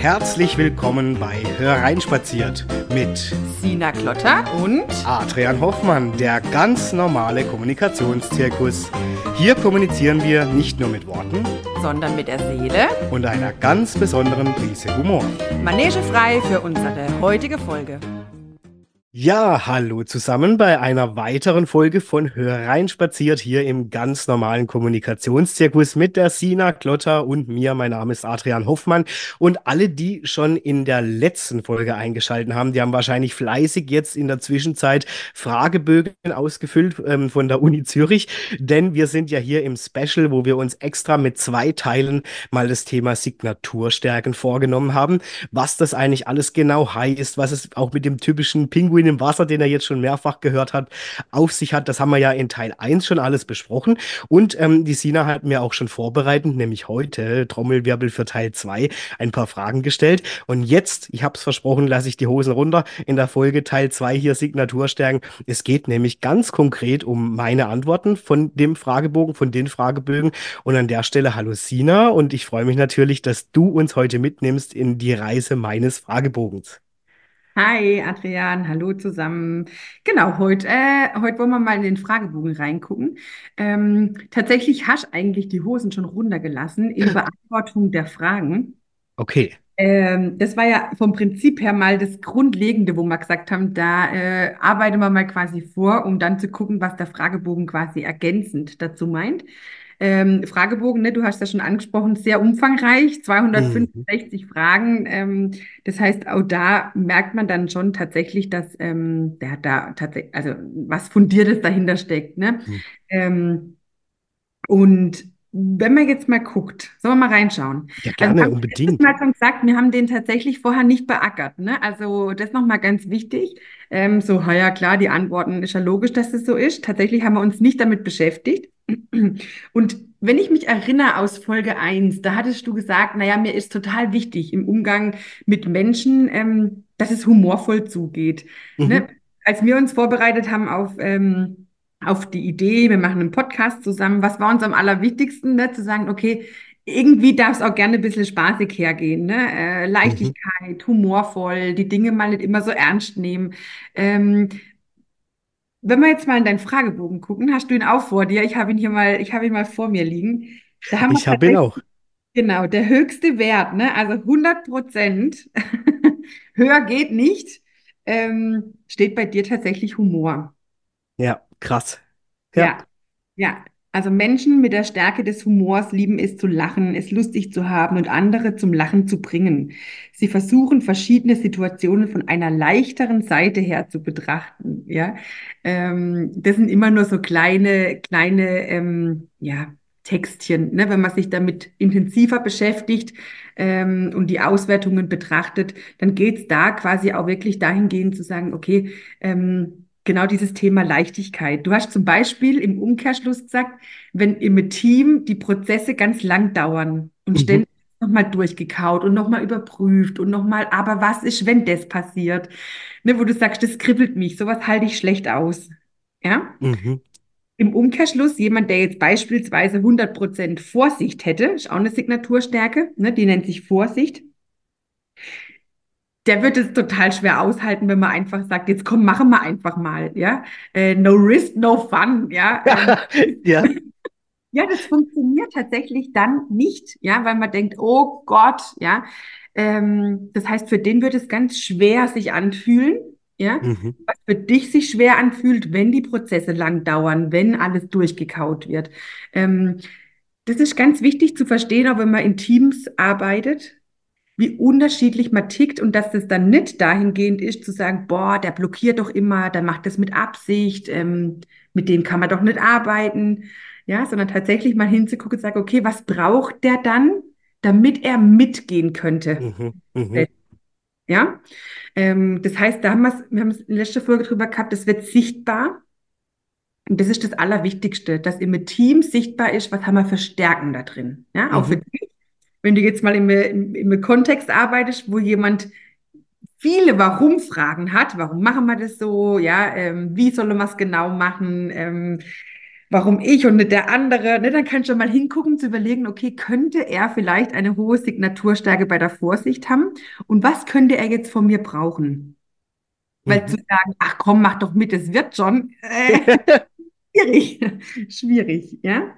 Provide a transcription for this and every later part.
herzlich willkommen bei Hereinspaziert mit Sina Klotter und Adrian Hoffmann, der ganz normale Kommunikationszirkus. Hier kommunizieren wir nicht nur mit Worten, sondern mit der Seele und einer ganz besonderen Prise Humor. Manege frei für unsere heutige Folge. Ja, hallo zusammen bei einer weiteren Folge von Hör rein spaziert hier im ganz normalen Kommunikationszirkus mit der Sina Klotter und mir. Mein Name ist Adrian Hoffmann. Und alle, die schon in der letzten Folge eingeschalten haben, die haben wahrscheinlich fleißig jetzt in der Zwischenzeit Fragebögen ausgefüllt ähm, von der Uni Zürich, denn wir sind ja hier im Special, wo wir uns extra mit zwei Teilen mal das Thema Signaturstärken vorgenommen haben, was das eigentlich alles genau heißt, was es auch mit dem typischen Pinguin Im Wasser, den er jetzt schon mehrfach gehört hat, auf sich hat. Das haben wir ja in Teil 1 schon alles besprochen. Und ähm, die Sina hat mir auch schon vorbereitend, nämlich heute, Trommelwirbel für Teil 2, ein paar Fragen gestellt. Und jetzt, ich habe es versprochen, lasse ich die Hosen runter in der Folge Teil 2 hier Signaturstärken. Es geht nämlich ganz konkret um meine Antworten von dem Fragebogen, von den Fragebögen. Und an der Stelle hallo Sina und ich freue mich natürlich, dass du uns heute mitnimmst in die Reise meines Fragebogens. Hi Adrian, hallo zusammen. Genau, heute, äh, heute wollen wir mal in den Fragebogen reingucken. Ähm, tatsächlich hast eigentlich die Hosen schon runtergelassen in Beantwortung der Fragen. Okay. Ähm, das war ja vom Prinzip her mal das Grundlegende, wo wir gesagt haben, da äh, arbeiten wir mal quasi vor, um dann zu gucken, was der Fragebogen quasi ergänzend dazu meint. Ähm, Fragebogen, ne, du hast das schon angesprochen, sehr umfangreich, 265 mhm. Fragen. Ähm, das heißt, auch da merkt man dann schon tatsächlich, dass ähm, der da tatsächlich, also was Fundiertes dahinter steckt. Ne? Mhm. Ähm, und wenn man jetzt mal guckt, sollen wir mal reinschauen. Ja, gerne, also, unbedingt. Mal schon gesagt, wir haben den tatsächlich vorher nicht beackert. Ne? Also das nochmal ganz wichtig. Ähm, so, ja klar, die Antworten ist ja logisch, dass das so ist. Tatsächlich haben wir uns nicht damit beschäftigt. Und wenn ich mich erinnere aus Folge 1, da hattest du gesagt, naja, mir ist total wichtig im Umgang mit Menschen, ähm, dass es humorvoll zugeht. Mhm. Ne? Als wir uns vorbereitet haben auf... Ähm, auf die Idee, wir machen einen Podcast zusammen. Was war uns am allerwichtigsten, ne? zu sagen, okay, irgendwie darf es auch gerne ein bisschen spaßig hergehen, ne? Äh, Leichtigkeit, mhm. humorvoll, die Dinge mal nicht immer so ernst nehmen. Ähm, wenn wir jetzt mal in deinen Fragebogen gucken, hast du ihn auch vor dir? Ich habe ihn hier mal, ich habe ihn mal vor mir liegen. Da ich habe ihn auch. Genau, der höchste Wert, ne? Also 100 Prozent. Höher geht nicht. Ähm, steht bei dir tatsächlich Humor. Ja. Krass. Ja. ja. ja. Also Menschen mit der Stärke des Humors lieben es zu lachen, es lustig zu haben und andere zum Lachen zu bringen. Sie versuchen verschiedene Situationen von einer leichteren Seite her zu betrachten. Ja, ähm, das sind immer nur so kleine, kleine, ähm, ja, Textchen. Ne? Wenn man sich damit intensiver beschäftigt ähm, und die Auswertungen betrachtet, dann geht es da quasi auch wirklich dahingehend zu sagen, okay, ähm, genau dieses Thema Leichtigkeit. Du hast zum Beispiel im Umkehrschluss gesagt, wenn im Team die Prozesse ganz lang dauern und mhm. ständig nochmal durchgekaut und nochmal überprüft und nochmal, aber was ist, wenn das passiert? Ne, wo du sagst, das kribbelt mich, sowas halte ich schlecht aus. Ja? Mhm. Im Umkehrschluss, jemand, der jetzt beispielsweise 100% Vorsicht hätte, ist auch eine Signaturstärke, ne, die nennt sich Vorsicht der wird es total schwer aushalten, wenn man einfach sagt, jetzt komm, machen wir einfach mal, ja. Äh, no risk, no fun, ja. ja. ja, das funktioniert tatsächlich dann nicht, ja, weil man denkt, oh Gott, ja. Ähm, das heißt, für den wird es ganz schwer sich anfühlen, ja. Mhm. Was für dich sich schwer anfühlt, wenn die Prozesse lang dauern, wenn alles durchgekaut wird. Ähm, das ist ganz wichtig zu verstehen, auch wenn man in Teams arbeitet wie unterschiedlich man tickt und dass das dann nicht dahingehend ist, zu sagen, boah, der blockiert doch immer, der macht das mit Absicht, ähm, mit dem kann man doch nicht arbeiten, ja, sondern tatsächlich mal hinzugucken und sagen, okay, was braucht der dann, damit er mitgehen könnte? Mhm, mh. Ja, ähm, das heißt, da haben wir wir haben es in der letzten Folge drüber gehabt, das wird sichtbar. Und das ist das Allerwichtigste, dass im Team sichtbar ist, was haben wir für Stärken da drin. Ja, auch mhm. für dich wenn du jetzt mal im, im, im Kontext arbeitest, wo jemand viele Warum-Fragen hat, warum machen wir das so, ja, ähm, wie soll man es genau machen, ähm, warum ich und nicht der andere, ne, dann kannst du mal hingucken, zu überlegen, okay, könnte er vielleicht eine hohe Signaturstärke bei der Vorsicht haben und was könnte er jetzt von mir brauchen? Weil mhm. zu sagen, ach komm, mach doch mit, es wird schon, äh, schwierig, schwierig, ja.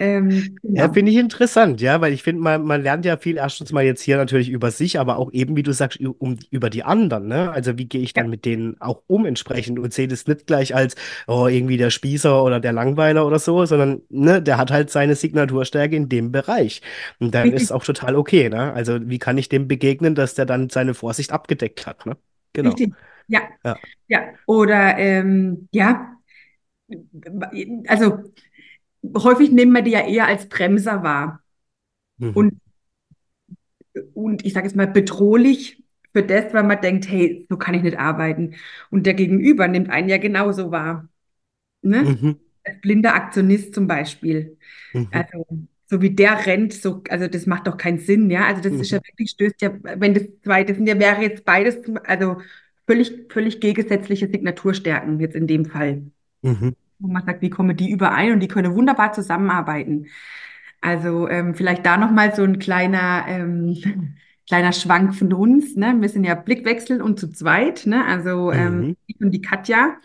Ähm, genau. Ja, finde ich interessant, ja, weil ich finde, man, man lernt ja viel erstens mal jetzt hier natürlich über sich, aber auch eben, wie du sagst, um, über die anderen, ne? Also wie gehe ich dann ja. mit denen auch um entsprechend und sehe das nicht gleich als, oh, irgendwie der Spießer oder der Langweiler oder so, sondern, ne, der hat halt seine Signaturstärke in dem Bereich. Und dann ist auch total okay, ne? Also wie kann ich dem begegnen, dass der dann seine Vorsicht abgedeckt hat, ne? Genau. Richtig. Ja. Ja. ja. Oder ähm, ja, also häufig nehmen wir die ja eher als Bremser wahr. Mhm. Und, und ich sage jetzt mal bedrohlich für das, weil man denkt, hey, so kann ich nicht arbeiten. Und der Gegenüber nimmt einen ja genauso wahr. Ne? Mhm. Als blinder Aktionist zum Beispiel. Mhm. Also, so wie der rennt, so, also das macht doch keinen Sinn, ja. Also das ist ja mhm. wirklich, stößt ja, wenn das zwei, das sind ja, wäre jetzt beides, also völlig, völlig gegensätzliche Signaturstärken jetzt in dem Fall. Mhm wo man sagt, wie kommen die überein und die können wunderbar zusammenarbeiten. Also ähm, vielleicht da nochmal so ein kleiner, ähm, kleiner Schwank von uns. Ne? Wir sind ja Blickwechsel und zu zweit, ne? also ähm, mhm. ich und die Katja.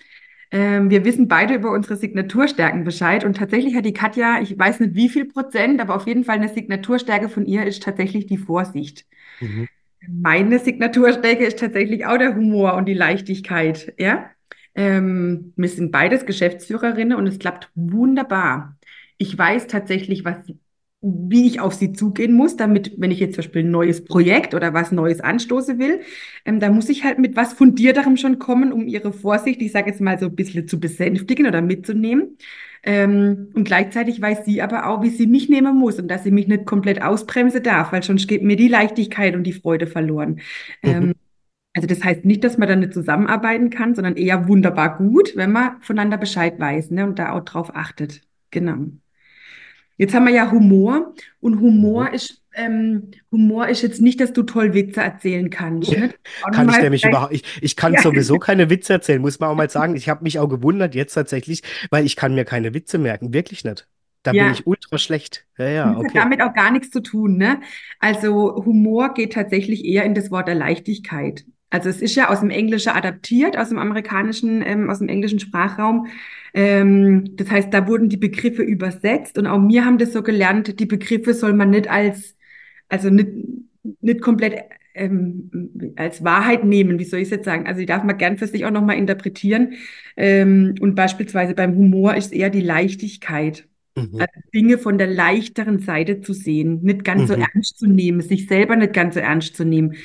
Ähm, wir wissen beide über unsere Signaturstärken Bescheid und tatsächlich hat die Katja, ich weiß nicht wie viel Prozent, aber auf jeden Fall eine Signaturstärke von ihr ist tatsächlich die Vorsicht. Mhm. Meine Signaturstärke ist tatsächlich auch der Humor und die Leichtigkeit, ja. Ähm, wir sind beides Geschäftsführerinnen und es klappt wunderbar. Ich weiß tatsächlich, was, wie ich auf sie zugehen muss, damit, wenn ich jetzt zum Beispiel ein neues Projekt oder was Neues anstoße will, ähm, da muss ich halt mit was Fundierterem schon kommen, um ihre Vorsicht, ich sage jetzt mal so ein bisschen zu besänftigen oder mitzunehmen. Ähm, und gleichzeitig weiß sie aber auch, wie sie mich nehmen muss und dass sie mich nicht komplett ausbremsen darf, weil sonst geht mir die Leichtigkeit und die Freude verloren. Mhm. Ähm, also das heißt nicht, dass man dann nicht zusammenarbeiten kann, sondern eher wunderbar gut, wenn man voneinander Bescheid weiß ne, und da auch drauf achtet. Genau. Jetzt haben wir ja Humor und Humor mhm. ist ähm, Humor ist jetzt nicht, dass du toll Witze erzählen kannst. Ne? kann ich nämlich überhaupt. Ich, ich kann ja. sowieso keine Witze erzählen, muss man auch mal sagen. Ich habe mich auch gewundert jetzt tatsächlich, weil ich kann mir keine Witze merken, wirklich nicht. Da ja. bin ich ultra schlecht. Ja, ja, okay. hat damit auch gar nichts zu tun. Ne? Also Humor geht tatsächlich eher in das Wort der Leichtigkeit. Also es ist ja aus dem Englischen adaptiert, aus dem amerikanischen, ähm, aus dem englischen Sprachraum. Ähm, das heißt, da wurden die Begriffe übersetzt und auch wir haben das so gelernt, die Begriffe soll man nicht als, also nicht, nicht komplett ähm, als Wahrheit nehmen, wie soll ich es jetzt sagen? Also die darf man gern für sich auch nochmal interpretieren. Ähm, und beispielsweise beim Humor ist eher die Leichtigkeit. Mhm. Also Dinge von der leichteren Seite zu sehen, nicht ganz mhm. so ernst zu nehmen, sich selber nicht ganz so ernst zu nehmen.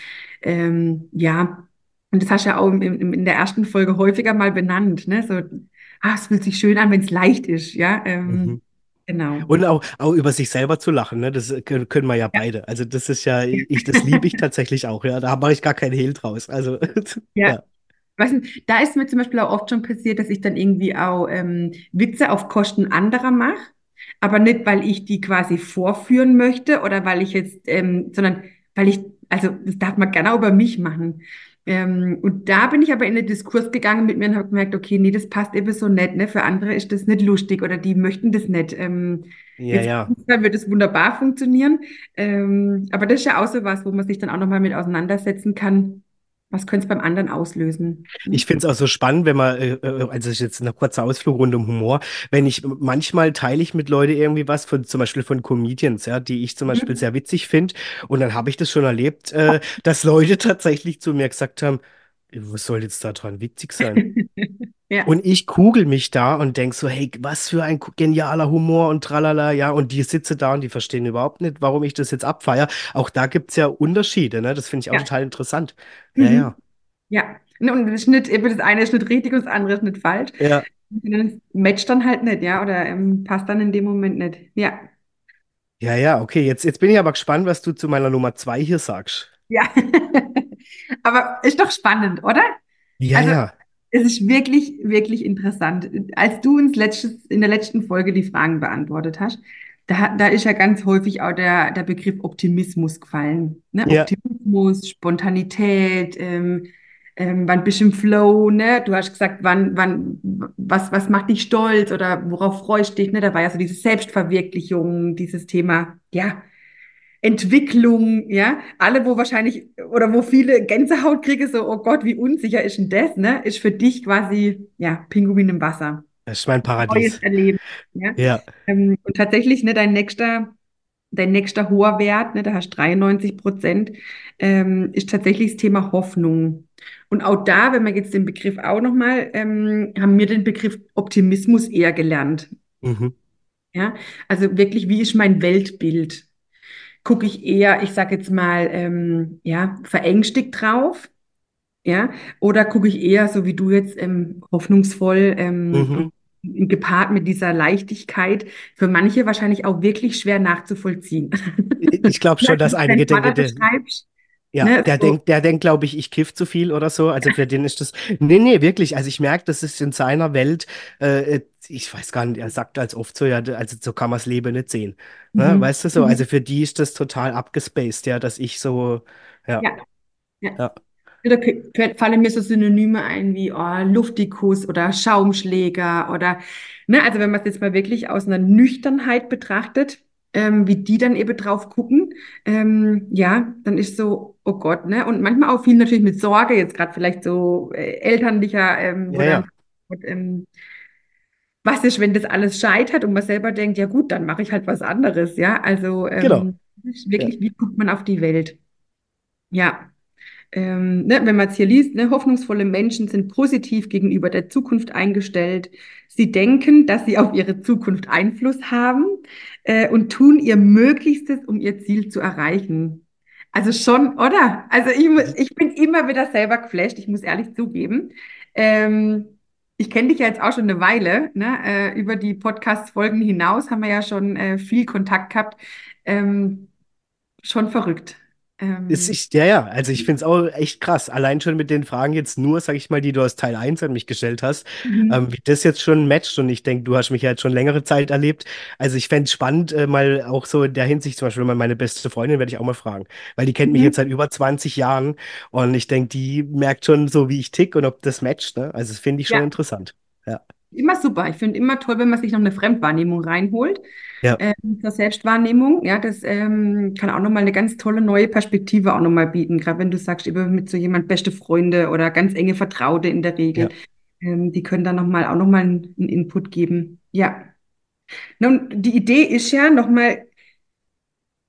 Ähm, ja, und das hast du ja auch in, in, der ersten Folge häufiger mal benannt, ne? So, ah, es fühlt sich schön an, wenn es leicht ist, ja. Ähm, mhm. Genau. Und auch, auch über sich selber zu lachen, ne? Das können, können wir ja, ja. beide. Also das ist ja, ich, das liebe ich tatsächlich auch, ja. Da mache ich gar keinen Hehl draus. Also ja. ja. Weißt du, da ist mir zum Beispiel auch oft schon passiert, dass ich dann irgendwie auch ähm, Witze auf Kosten anderer mache, aber nicht, weil ich die quasi vorführen möchte oder weil ich jetzt, ähm, sondern weil ich also das darf man gerne auch über mich machen. Ähm, und da bin ich aber in den Diskurs gegangen mit mir und habe gemerkt, okay, nee, das passt eben so nett. Ne? Für andere ist das nicht lustig oder die möchten das nicht. Ähm, ja, jetzt ja. wird es wunderbar funktionieren. Ähm, aber das ist ja auch so was, wo man sich dann auch nochmal mit auseinandersetzen kann was könnte es beim anderen auslösen? Ich finde es auch so spannend, wenn man, äh, äh also jetzt eine kurze Ausflug rund um Humor, wenn ich manchmal teile ich mit Leuten irgendwie was von zum Beispiel von Comedians, ja, die ich zum Beispiel mhm. sehr witzig finde. Und dann habe ich das schon erlebt, äh, dass Leute tatsächlich zu mir gesagt haben, was soll jetzt da dran witzig sein? ja. Und ich kugel mich da und denk so, hey, was für ein genialer Humor und tralala, ja, und die sitze da und die verstehen überhaupt nicht, warum ich das jetzt abfeier. Auch da gibt es ja Unterschiede, ne? Das finde ich auch ja. total interessant. Mhm. Ja, ja. Ja, und das, Schnitt, das eine ist nicht richtig und das andere ist nicht falsch. Ja. Das matcht dann halt nicht, ja, oder ähm, passt dann in dem Moment nicht. Ja. Ja, ja, okay. Jetzt, jetzt bin ich aber gespannt, was du zu meiner Nummer zwei hier sagst. Ja. Aber ist doch spannend, oder? Ja, also, ja. Es ist wirklich, wirklich interessant. Als du uns letztes, in der letzten Folge die Fragen beantwortet hast, da, da ist ja ganz häufig auch der, der Begriff Optimismus gefallen. Ne? Ja. Optimismus, Spontanität, ähm, ähm, wann bist du im Flow, ne? Du hast gesagt, wann, wann, was, was macht dich stolz oder worauf freust du dich, ne? Da war ja so diese Selbstverwirklichung, dieses Thema, ja, Entwicklung, ja, alle, wo wahrscheinlich oder wo viele Gänsehaut kriege, so, oh Gott, wie unsicher ist denn das, ne? Ist für dich quasi, ja, Pinguin im Wasser. Das ist mein Paradies. Neues Erleben, ja. ja. Ähm, und tatsächlich, ne, dein nächster dein nächster hoher Wert, ne, da hast 93 Prozent, ähm, ist tatsächlich das Thema Hoffnung. Und auch da, wenn man jetzt den Begriff auch nochmal, ähm, haben wir den Begriff Optimismus eher gelernt. Mhm. Ja, also wirklich, wie ist mein Weltbild? Gucke ich eher, ich sage jetzt mal, ähm, ja, verängstigt drauf? Ja, oder gucke ich eher, so wie du jetzt, ähm, hoffnungsvoll, ähm, mhm gepaart mit dieser Leichtigkeit, für manche wahrscheinlich auch wirklich schwer nachzuvollziehen. Ich glaube schon, dass einige denken, ja, ne, der so. denkt, der denkt, glaube ich, ich kiff zu viel oder so. Also für den ist das. Nee, nee, wirklich. Also ich merke, das ist in seiner Welt, äh, ich weiß gar nicht, er sagt als oft so, ja, also so kann man das Leben nicht sehen. Ne? Mhm. Weißt du so? Mhm. Also für die ist das total abgespaced, ja, dass ich so, ja. ja. ja. ja. Da fallen mir so Synonyme ein wie oh, Luftikus oder Schaumschläger oder, ne, also wenn man es jetzt mal wirklich aus einer Nüchternheit betrachtet, ähm, wie die dann eben drauf gucken, ähm, ja, dann ist so, oh Gott, ne? Und manchmal auch viel natürlich mit Sorge, jetzt gerade vielleicht so äh, elternlicher, ähm, ja, ja. Und, ähm, was ist, wenn das alles scheitert und man selber denkt, ja gut, dann mache ich halt was anderes, ja. Also ähm, genau. wirklich, ja. wie guckt man auf die Welt? Ja, ähm, ne, wenn man es hier liest, ne, hoffnungsvolle Menschen sind positiv gegenüber der Zukunft eingestellt. Sie denken, dass sie auf ihre Zukunft Einfluss haben äh, und tun ihr Möglichstes, um ihr Ziel zu erreichen. Also schon, oder? Also ich, ich bin immer wieder selber geflasht, ich muss ehrlich zugeben. Ähm, ich kenne dich ja jetzt auch schon eine Weile. Ne? Äh, über die Podcast-Folgen hinaus haben wir ja schon äh, viel Kontakt gehabt. Ähm, schon verrückt. Ähm, ist, ich, ja, ja, also ich finde es auch echt krass. Allein schon mit den Fragen jetzt nur, sag ich mal, die du aus Teil 1 an mich gestellt hast, mhm. ähm, wie das jetzt schon matcht. Und ich denke, du hast mich ja jetzt schon längere Zeit erlebt. Also ich fände es spannend, äh, mal auch so in der Hinsicht, zum Beispiel mal meine beste Freundin werde ich auch mal fragen, weil die kennt mhm. mich jetzt seit über 20 Jahren und ich denke, die merkt schon so, wie ich tick und ob das matcht. Ne? Also das finde ich schon ja. interessant. Ja. Immer super. Ich finde immer toll, wenn man sich noch eine Fremdwahrnehmung reinholt. Ja. Ähm, zur Selbstwahrnehmung. Ja, das ähm, kann auch nochmal eine ganz tolle neue Perspektive auch nochmal bieten. Gerade wenn du sagst, eben mit so jemand beste Freunde oder ganz enge Vertraute in der Regel. Ja. Ähm, die können da nochmal auch nochmal einen, einen Input geben. Ja. Nun, die Idee ist ja nochmal,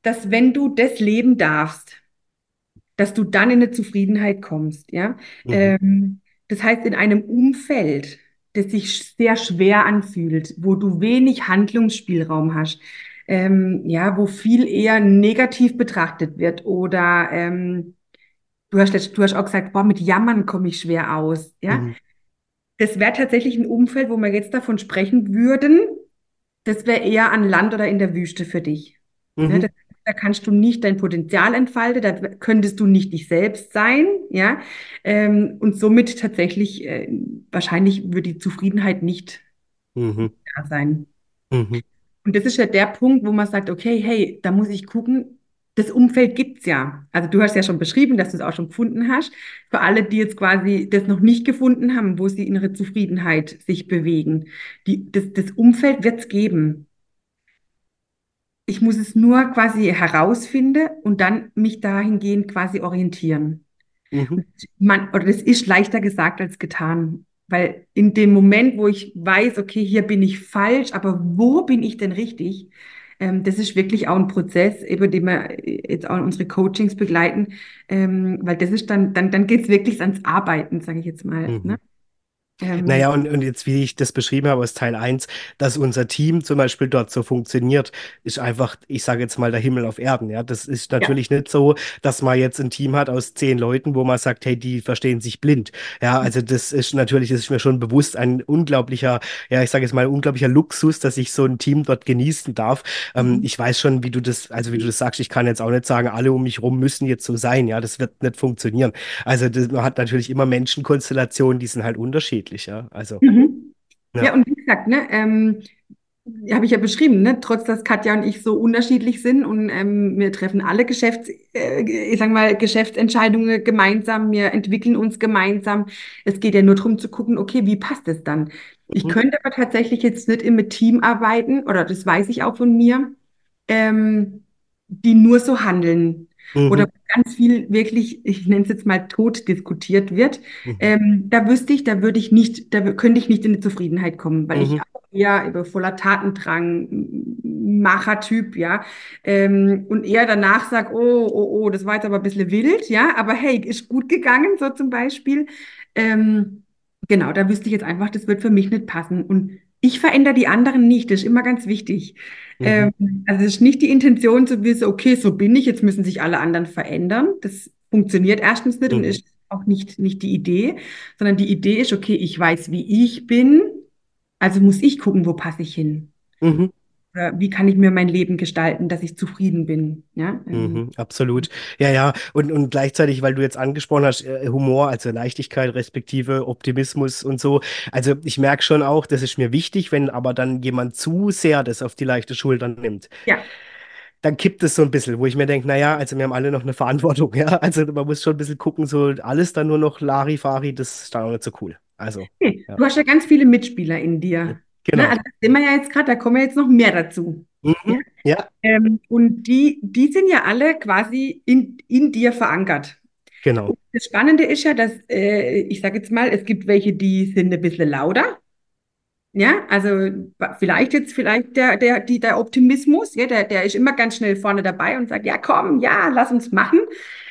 dass wenn du das leben darfst, dass du dann in eine Zufriedenheit kommst. Ja. Mhm. Ähm, das heißt, in einem Umfeld, das sich sehr schwer anfühlt, wo du wenig Handlungsspielraum hast, ähm, ja, wo viel eher negativ betrachtet wird oder ähm, du hast du hast auch gesagt, boah, mit Jammern komme ich schwer aus, ja. Mhm. Das wäre tatsächlich ein Umfeld, wo wir jetzt davon sprechen würden, das wäre eher an Land oder in der Wüste für dich. Mhm. Ja, das da kannst du nicht dein Potenzial entfalten, da könntest du nicht dich selbst sein, ja, ähm, und somit tatsächlich äh, wahrscheinlich würde die Zufriedenheit nicht mhm. da sein. Mhm. Und das ist ja der Punkt, wo man sagt, okay, hey, da muss ich gucken, das Umfeld gibt's ja. Also du hast ja schon beschrieben, dass du es auch schon gefunden hast. Für alle, die jetzt quasi das noch nicht gefunden haben, wo sie innere Zufriedenheit sich bewegen, die, das, das Umfeld wird's geben. Ich muss es nur quasi herausfinden und dann mich dahingehend quasi orientieren. Mhm. Man, oder das ist leichter gesagt als getan. Weil in dem Moment, wo ich weiß, okay, hier bin ich falsch, aber wo bin ich denn richtig? Ähm, das ist wirklich auch ein Prozess, über den wir jetzt auch unsere Coachings begleiten, ähm, weil das ist dann, dann, dann geht es wirklich ans Arbeiten, sage ich jetzt mal. Mhm. Ne? Ähm, naja, und, und jetzt, wie ich das beschrieben habe aus Teil 1, dass unser Team zum Beispiel dort so funktioniert, ist einfach, ich sage jetzt mal, der Himmel auf Erden. Ja, das ist natürlich ja. nicht so, dass man jetzt ein Team hat aus zehn Leuten, wo man sagt, hey, die verstehen sich blind. Ja, mhm. also das ist natürlich, das ist mir schon bewusst ein unglaublicher, ja, ich sage jetzt mal, ein unglaublicher Luxus, dass ich so ein Team dort genießen darf. Ähm, mhm. ich weiß schon, wie du das, also wie du das sagst, ich kann jetzt auch nicht sagen, alle um mich rum müssen jetzt so sein. Ja, das wird nicht funktionieren. Also das, man hat natürlich immer Menschenkonstellationen, die sind halt unterschiedlich unterschiedlich, ja. Also. Mhm. Ja. ja. und wie gesagt, ne, ähm, habe ich ja beschrieben, ne? trotz dass Katja und ich so unterschiedlich sind und ähm, wir treffen alle Geschäfts, äh, ich sag mal, Geschäftsentscheidungen gemeinsam, wir entwickeln uns gemeinsam. Es geht ja nur darum zu gucken, okay, wie passt es dann? Ich Mhm. könnte aber tatsächlich jetzt nicht im Team arbeiten, oder das weiß ich auch von mir, ähm, die nur so handeln Mhm. wo ganz viel wirklich, ich nenne es jetzt mal tot diskutiert wird. Mhm. Ähm, da wüsste ich, da würde ich nicht, da könnte ich nicht in die Zufriedenheit kommen, weil ich Mhm. auch eher über voller Tatendrang, Machertyp, ja, ähm, und eher danach sage, oh, oh, oh, das war jetzt aber ein bisschen wild, ja, aber hey, ist gut gegangen, so zum Beispiel. Ähm, genau, da wüsste ich jetzt einfach, das wird für mich nicht passen. Und ich verändere die anderen nicht, das ist immer ganz wichtig. Mhm. Ähm, also es ist nicht die Intention zu wissen, okay, so bin ich, jetzt müssen sich alle anderen verändern. Das funktioniert erstens nicht und Mhm. ist auch nicht, nicht die Idee, sondern die Idee ist, okay, ich weiß, wie ich bin, also muss ich gucken, wo passe ich hin. Mhm. Oder wie kann ich mir mein Leben gestalten, dass ich zufrieden bin. Ja, ähm, Mhm, absolut. Ja, ja. Und, und gleichzeitig, weil du jetzt angesprochen hast, äh, Humor, also Leichtigkeit respektive Optimismus und so. Also ich merke schon auch, das ist mir wichtig, wenn aber dann jemand zu sehr das auf die leichte Schulter nimmt, ja, dann kippt es so ein bisschen, wo ich mir denke, naja, also wir haben alle noch eine Verantwortung, ja. Also man muss schon ein bisschen gucken, so alles dann nur noch Larifari, das ist dann auch nicht so cool. Also, okay. ja. Du hast ja ganz viele Mitspieler in dir. Ne? Genau. Also das sehen wir ja jetzt gerade, da kommen ja jetzt noch mehr dazu. Mhm. Ja, Ähm, und die, die sind ja alle quasi in, in dir verankert. genau. Das Spannende ist ja, dass, äh, ich sage jetzt mal, es gibt welche, die sind ein bisschen lauter. Ja, also vielleicht jetzt, vielleicht der, der, die, der Optimismus, ja, der, der ist immer ganz schnell vorne dabei und sagt, ja, komm, ja, lass uns machen.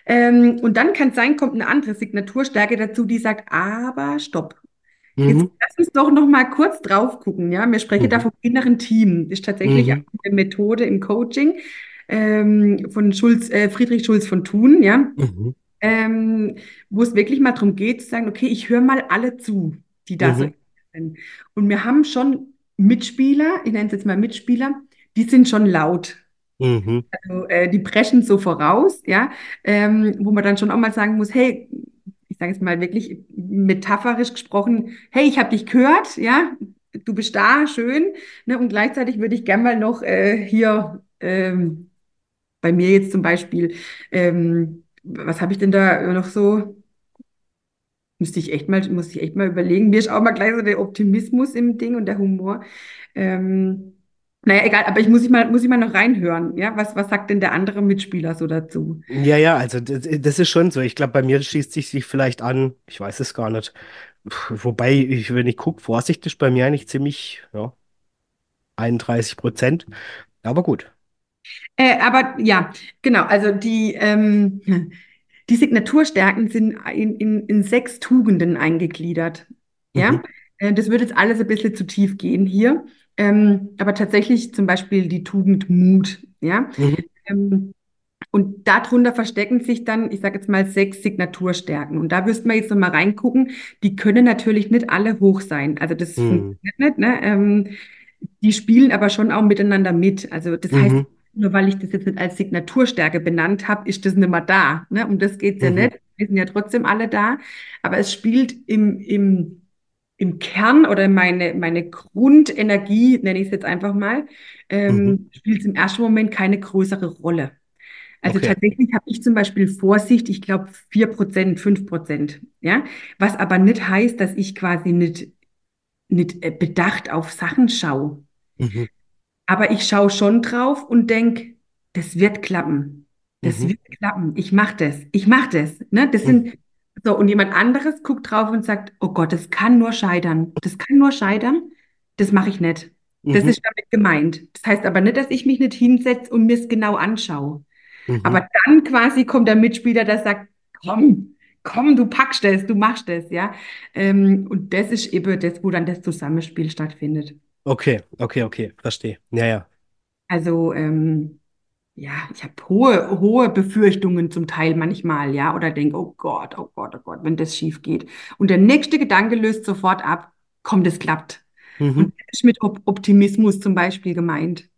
Ähm, und dann kann es sein, kommt eine andere Signaturstärke dazu, die sagt, aber stopp. Jetzt Mhm. lass uns doch noch mal kurz drauf gucken. Ja, wir sprechen da Mhm. vom inneren Team. Das ist tatsächlich auch Mhm. eine Methode im Coaching ähm, von Schulz, äh, Friedrich Schulz von Thun, ja, Mhm. ähm, wo es wirklich mal darum geht, zu sagen, okay, ich höre mal alle zu, die da Mhm. sind. Und wir haben schon Mitspieler, ich nenne es jetzt mal Mitspieler, die sind schon laut. Mhm. Also, äh, die preschen so voraus, ja, ähm, wo man dann schon auch mal sagen muss, hey, ich sage jetzt mal wirklich metaphorisch gesprochen, hey, ich habe dich gehört, ja, du bist da, schön, ne, und gleichzeitig würde ich gerne mal noch äh, hier ähm, bei mir jetzt zum Beispiel, ähm, was habe ich denn da noch so? Müsste ich echt mal, muss ich echt mal überlegen. Mir ist auch mal gleich so der Optimismus im Ding und der Humor. Ähm, naja, egal, aber ich muss ich mal, muss ich mal noch reinhören. Ja, was, was sagt denn der andere Mitspieler so dazu? Ja, ja, also das, das ist schon so. Ich glaube, bei mir schließt sich sich vielleicht an, ich weiß es gar nicht. Wobei, ich, wenn ich gucke, Vorsicht ist bei mir eigentlich ziemlich, ja, 31 Prozent. Aber gut. Äh, aber ja, genau, also die, ähm, die Signaturstärken sind in, in, in sechs Tugenden eingegliedert. Mhm, Ja, äh, das würde jetzt alles ein bisschen zu tief gehen hier. Ähm, aber tatsächlich zum Beispiel die Tugend Mut. Ja, mhm, ähm, und darunter verstecken sich dann, ich sage jetzt mal, sechs Signaturstärken. Und da müssten wir jetzt noch mal reingucken. Die können natürlich nicht alle hoch sein. Also das mhm, funktioniert nicht. Ne? Ähm, die spielen aber schon auch miteinander mit. Also das heißt, mhm, nur weil ich das jetzt nicht als Signaturstärke benannt habe, ist das nicht mehr da. Ne? Um das geht's ja mhm, nicht. Wir sind ja trotzdem alle da. Aber es spielt im, im, im Kern oder meine, meine Grundenergie, nenne ich es jetzt einfach mal, mhm. ähm, spielt es im ersten Moment keine größere Rolle. Also Okay. tatsächlich habe ich zum Beispiel Vorsicht, ich glaube 4%, 5%, ja, was aber nicht heißt, dass ich quasi nicht, nicht äh, bedacht auf Sachen schaue. Mhm, Aber ich schaue schon drauf und denke, das wird klappen. Das mhm, wird klappen. Ich mache das. Ich mache das. Ne? Das mhm, sind so, und jemand anderes guckt drauf und sagt, oh Gott, das kann nur scheitern. Das kann nur scheitern. Das mache ich nicht. Das mhm, ist damit gemeint. Das heißt aber nicht, dass ich mich nicht hinsetze und mir es genau anschaue. mhm. Aber dann quasi kommt der Mitspieler, der sagt, komm, komm, du packst das, du machst das, ja. Ähm, und das ist eben das, wo dann das Zusammenspiel stattfindet. Okay, okay, okay, verstehe. Ja, ja. Also, ähm, ja, ich habe hohe, hohe Befürchtungen zum Teil manchmal, ja, oder denke, oh Gott, oh Gott, oh Gott, wenn das schief geht. Und der nächste Gedanke löst sofort ab, komm, das klappt. Mhm. Und das ist mit Op Optimismus zum Beispiel gemeint.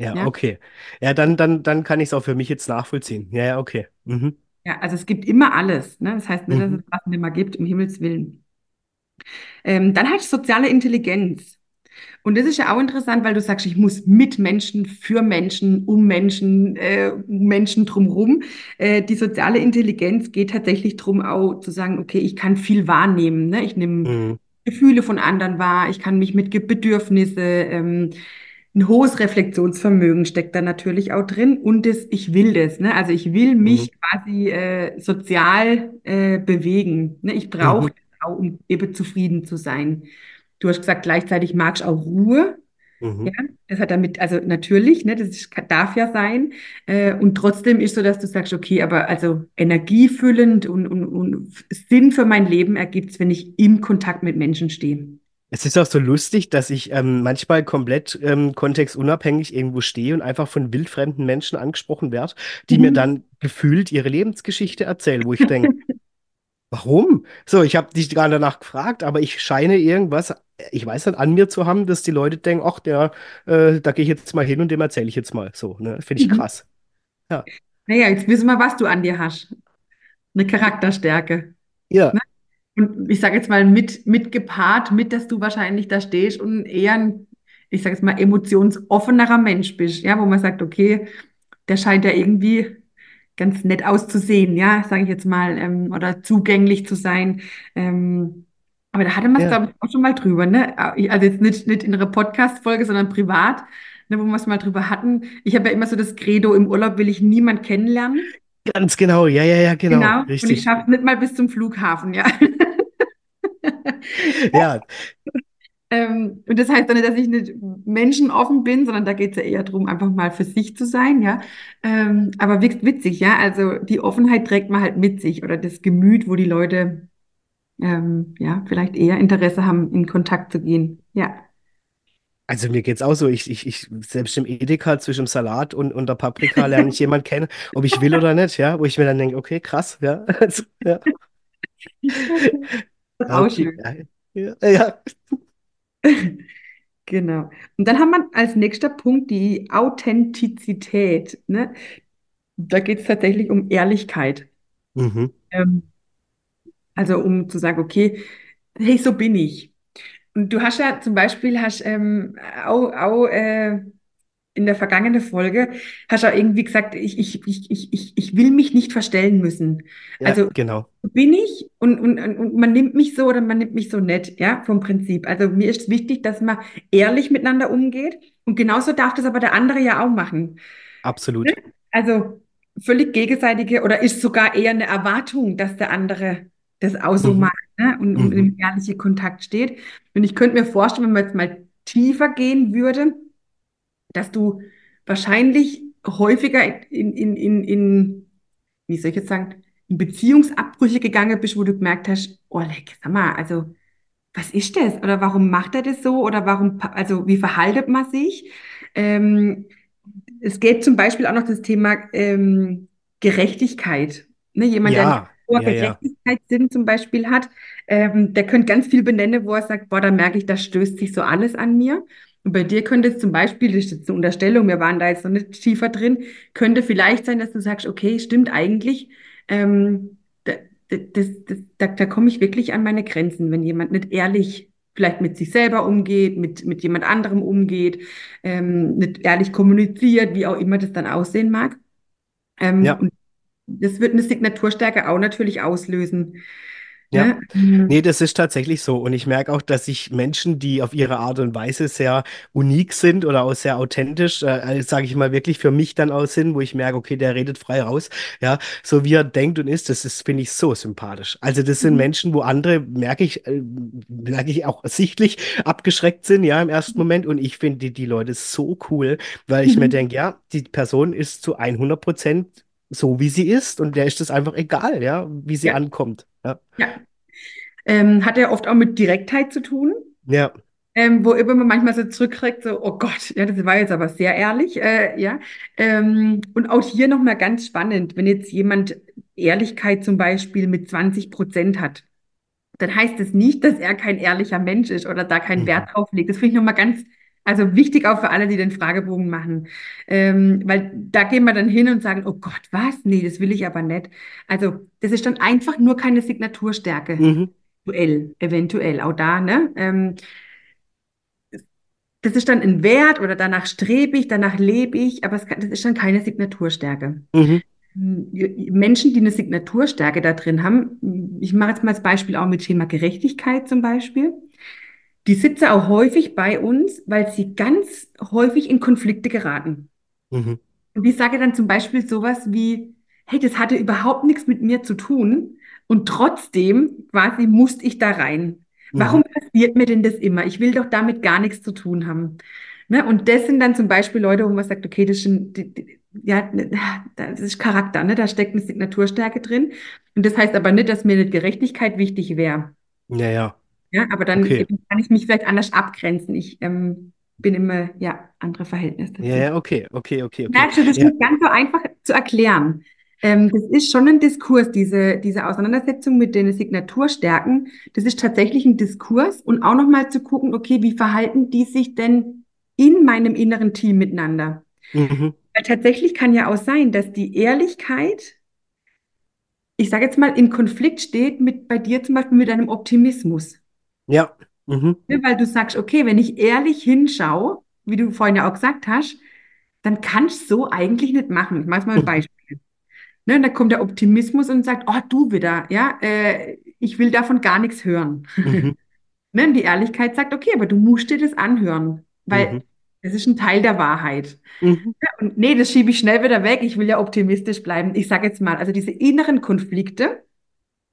Ja, Ja, okay. Ja, dann, dann, dann kann ich es auch für mich jetzt nachvollziehen. Ja, ja, okay. Mhm, ja, also es gibt immer alles. Ne? Das heißt nicht, dass mhm, es was nicht mehr gibt, um Himmels Willen. Ähm, dann halt soziale Intelligenz. Und das ist ja auch interessant, weil du sagst, ich muss mit Menschen, für Menschen, um Menschen, äh, Menschen drumherum. Äh, die soziale Intelligenz geht tatsächlich darum, auch zu sagen, okay, ich kann viel wahrnehmen. Ne? Ich nehme mhm. Gefühle von anderen wahr, ich kann mich mit Bedürfnisse, ähm, ein hohes Reflexionsvermögen steckt da natürlich auch drin und das, ich will das. Ne? Also ich will mich mhm. quasi äh, sozial äh, bewegen. Ne? Ich brauche mhm. das auch, um eben zufrieden zu sein. Du hast gesagt, gleichzeitig magst du auch Ruhe. Mhm. Ja, das hat damit, also natürlich, ne, das ist, darf ja sein. Äh, und trotzdem ist so, dass du sagst, okay, aber also energiefüllend und, und, und Sinn für mein Leben ergibt es, wenn ich im Kontakt mit Menschen stehe. Es ist auch so lustig, dass ich ähm, manchmal komplett ähm, kontextunabhängig irgendwo stehe und einfach von wildfremden Menschen angesprochen werde, die mhm. mir dann gefühlt ihre Lebensgeschichte erzählen, wo ich denke, Warum? So, ich habe dich gerade danach gefragt, aber ich scheine irgendwas, ich weiß nicht, an mir zu haben, dass die Leute denken, ach, der, äh, da gehe ich jetzt mal hin und dem erzähle ich jetzt mal. So, ne? Finde ich mhm. krass. Ja. Naja, jetzt wissen wir, was du an dir hast. Eine Charakterstärke. Ja. Ne? Und ich sage jetzt mal mit, mit gepaart, mit, dass du wahrscheinlich da stehst und eher ein, ich sage jetzt mal, emotionsoffenerer Mensch bist, ja, wo man sagt, okay, der scheint ja irgendwie ganz nett auszusehen, ja, sage ich jetzt mal, ähm, oder zugänglich zu sein. Ähm, aber da hatte man es, ja. glaube ich, auch schon mal drüber, ne? Also jetzt nicht, nicht in einer Podcast-Folge, sondern privat, ne, wo wir es mal drüber hatten. Ich habe ja immer so das Credo, im Urlaub will ich niemand kennenlernen. Ganz genau, ja, ja, ja, genau. Genau, richtig. und ich schaffe es nicht mal bis zum Flughafen, ja. ja, ähm, und das heißt dann nicht, dass ich nicht menschenoffen bin, sondern da geht es ja eher darum, einfach mal für sich zu sein, ja. Ähm, aber witzig, ja. Also die Offenheit trägt man halt mit sich oder das Gemüt, wo die Leute ähm, ja vielleicht eher Interesse haben, in Kontakt zu gehen. Ja. Also mir geht es auch so, ich, ich, ich, selbst im Edeka zwischen dem Salat und, und der Paprika lerne ich jemanden kennen, ob ich will oder nicht, ja, wo ich mir dann denke, okay, krass, ja. Also, ja. Das ist auch schön. Ja, ja. Genau. Und dann haben wir als nächster Punkt die Authentizität. Ne? Da geht es tatsächlich um Ehrlichkeit. Mhm. Ähm, also um zu sagen, okay, hey, so bin ich. Und du hast ja zum Beispiel hast ähm, auch, auch äh, in der vergangenen Folge hast du auch irgendwie gesagt, ich, ich, ich, ich, ich will mich nicht verstellen müssen. Ja, also genau. bin ich und, und, und man nimmt mich so oder man nimmt mich so nett, ja, vom Prinzip. Also mir ist wichtig, dass man ehrlich miteinander umgeht und genauso darf das aber der andere ja auch machen. Absolut. Ne? Also völlig gegenseitige oder ist sogar eher eine Erwartung, dass der andere das auch so mhm. macht ne? und, und mhm. im ehrlichen Kontakt steht. Und ich könnte mir vorstellen, wenn man jetzt mal tiefer gehen würde, dass du wahrscheinlich häufiger in, in, in, in, wie soll ich jetzt sagen, in Beziehungsabbrüche gegangen bist, wo du gemerkt hast, oh, leck, sag mal, also, was ist das? Oder warum macht er das so? Oder warum, also, wie verhaltet man sich? Ähm, es geht zum Beispiel auch noch das Thema ähm, Gerechtigkeit. Ne, jemand, ja, der ja, Gerechtigkeitssinn ja. zum Beispiel hat, ähm, der könnte ganz viel benennen, wo er sagt, boah, da merke ich, da stößt sich so alles an mir. Und bei dir könnte es zum Beispiel, das ist jetzt eine Unterstellung, wir waren da jetzt noch nicht tiefer drin, könnte vielleicht sein, dass du sagst, okay, stimmt eigentlich, ähm, da, das, das, da, da komme ich wirklich an meine Grenzen, wenn jemand nicht ehrlich vielleicht mit sich selber umgeht, mit, mit jemand anderem umgeht, ähm, nicht ehrlich kommuniziert, wie auch immer das dann aussehen mag. Ähm, ja. Und das wird eine Signaturstärke auch natürlich auslösen. Ja, ne? Mhm. nee, das ist tatsächlich so. Und ich merke auch, dass sich Menschen, die auf ihre Art und Weise sehr unik sind oder auch sehr authentisch, äh, sage ich mal, wirklich für mich dann aus sind, wo ich merke, okay, der redet frei raus, ja, so wie er denkt und ist, das ist, finde ich, so sympathisch. Also das sind mhm. Menschen, wo andere, merke ich, äh, merke ich auch sichtlich, abgeschreckt sind, ja, im ersten Moment. Und ich finde die, die Leute so cool, weil ich mhm. mir denke, ja, die Person ist zu 100 Prozent so, wie sie ist und der ist es einfach egal, ja, wie sie ja. ankommt. Ja. ja. Ähm, hat ja oft auch mit Direktheit zu tun. Ja. Ähm, wo immer man manchmal so zurückkriegt, so, oh Gott, ja, das war jetzt aber sehr ehrlich, äh, ja. Ähm, und auch hier nochmal ganz spannend, wenn jetzt jemand Ehrlichkeit zum Beispiel mit 20 Prozent hat, dann heißt es nicht, dass er kein ehrlicher Mensch ist oder da keinen mhm. Wert drauf legt. Das finde ich nochmal ganz also wichtig auch für alle, die den Fragebogen machen. Ähm, weil da gehen wir dann hin und sagen, oh Gott, was? Nee, das will ich aber nicht. Also das ist dann einfach nur keine Signaturstärke. Mhm. Eventuell, eventuell, auch da, ne? Ähm, das ist dann ein Wert oder danach strebe ich, danach lebe ich, aber es, das ist dann keine Signaturstärke. Mhm. Menschen, die eine Signaturstärke da drin haben, ich mache jetzt mal das Beispiel auch mit Thema Gerechtigkeit zum Beispiel, die sitzen auch häufig bei uns, weil sie ganz häufig in Konflikte geraten. Mhm. Und ich sage dann zum Beispiel sowas wie, hey, das hatte überhaupt nichts mit mir zu tun und trotzdem quasi musste ich da rein. Warum mhm. passiert mir denn das immer? Ich will doch damit gar nichts zu tun haben. Ne? Und das sind dann zum Beispiel Leute, wo man sagt, okay, das ist, ein, ja, das ist Charakter, ne? da steckt eine Signaturstärke drin. Und das heißt aber nicht, dass mir eine Gerechtigkeit wichtig wäre. Ja, ja. Aber dann okay. kann ich mich vielleicht anders abgrenzen. Ich ähm, bin immer, ja, andere Verhältnisse. Ja, ja, okay, okay, okay. okay. Merkst du, das ist ja. nicht ganz so einfach zu erklären. Ähm, das ist schon ein Diskurs, diese, diese Auseinandersetzung mit den Signaturstärken. Das ist tatsächlich ein Diskurs und auch nochmal zu gucken, okay, wie verhalten die sich denn in meinem inneren Team miteinander? Mhm. Weil tatsächlich kann ja auch sein, dass die Ehrlichkeit, ich sage jetzt mal, im Konflikt steht mit bei dir zum Beispiel mit deinem Optimismus. Ja. Mhm. Weil du sagst, okay, wenn ich ehrlich hinschaue, wie du vorhin ja auch gesagt hast, dann kannst du so eigentlich nicht machen. Ich mache mal ein Beispiel. Ne, und da kommt der Optimismus und sagt, oh, du wieder, ja, äh, ich will davon gar nichts hören. Mhm. ne, und die Ehrlichkeit sagt, okay, aber du musst dir das anhören, weil mhm. das ist ein Teil der Wahrheit. Mhm. Ja, und nee, das schiebe ich schnell wieder weg, ich will ja optimistisch bleiben. Ich sage jetzt mal, also diese inneren Konflikte.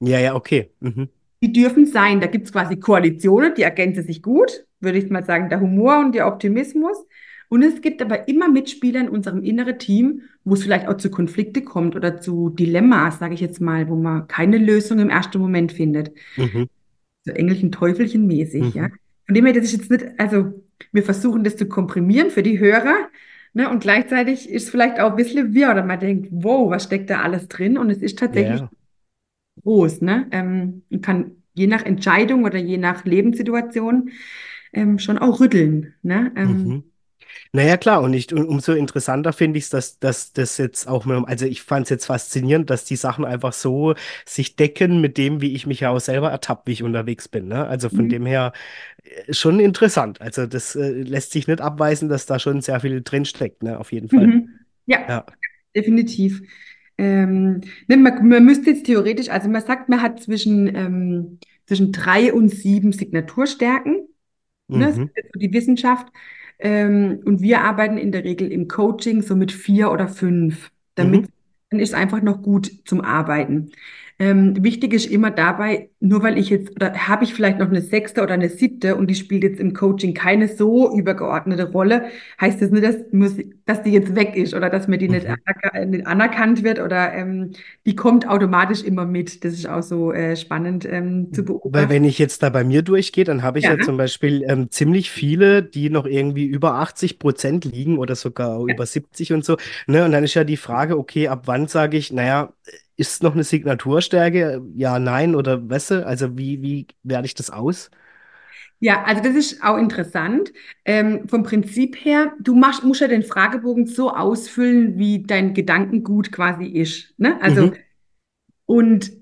Ja, ja, okay. Mhm. Die dürfen sein. Da gibt es quasi Koalitionen, die ergänzen sich gut, würde ich mal sagen, der Humor und der Optimismus. Und es gibt aber immer Mitspieler in unserem inneren Team, wo es vielleicht auch zu Konflikte kommt oder zu Dilemmas, sage ich jetzt mal, wo man keine Lösung im ersten Moment findet. Mhm. So Engelchen, Teufelchen mäßig, mhm. ja. Von dem her, das ist jetzt nicht, also wir versuchen das zu komprimieren für die Hörer, ne, und gleichzeitig ist es vielleicht auch ein bisschen wirr oder man denkt, wow, was steckt da alles drin? Und es ist tatsächlich yeah. Groß, ne? Ähm, kann je nach Entscheidung oder je nach Lebenssituation ähm, schon auch rütteln, ne? Ähm, mhm. Naja, klar, und ich, umso interessanter finde ich es, dass, dass das jetzt auch, also ich fand es jetzt faszinierend, dass die Sachen einfach so sich decken mit dem, wie ich mich ja auch selber ertappe, wie ich unterwegs bin. Ne? Also von mhm. dem her äh, schon interessant. Also das äh, lässt sich nicht abweisen, dass da schon sehr viel drinsteckt, ne? auf jeden Fall. Mhm. Ja, ja, definitiv. Ähm, ne, man, man, müsste jetzt theoretisch, also man sagt, man hat zwischen, ähm, zwischen drei und sieben Signaturstärken. Ne? Das ist so die Wissenschaft. Ähm, und wir arbeiten in der Regel im Coaching so mit vier oder fünf, damit mhm. dann ist es einfach noch gut zum Arbeiten. Ähm, wichtig ist immer dabei, nur weil ich jetzt, oder habe ich vielleicht noch eine sechste oder eine siebte und die spielt jetzt im Coaching keine so übergeordnete Rolle, heißt das nicht, dass, muss, dass die jetzt weg ist oder dass mir die mhm. nicht, anerk nicht, anerkannt wird oder ähm, die kommt automatisch immer mit. Das ist auch so äh, spannend ähm, zu beobachten. Weil wenn ich jetzt da bei mir durchgehe, dann habe ich ja, ja zum Beispiel ähm, ziemlich viele, die noch irgendwie über 80 Prozent liegen oder sogar ja. über 70 und so. Ne? Und dann ist ja die Frage, okay, ab wann sage ich, naja, ist noch eine Signaturstärke? Ja, nein oder wesse? Also wie, wie werde ich das aus? Ja, also das ist auch interessant. Ähm, vom Prinzip her, du machst, musst ja den Fragebogen so ausfüllen, wie dein Gedankengut quasi ist. Ne? Also, mhm. und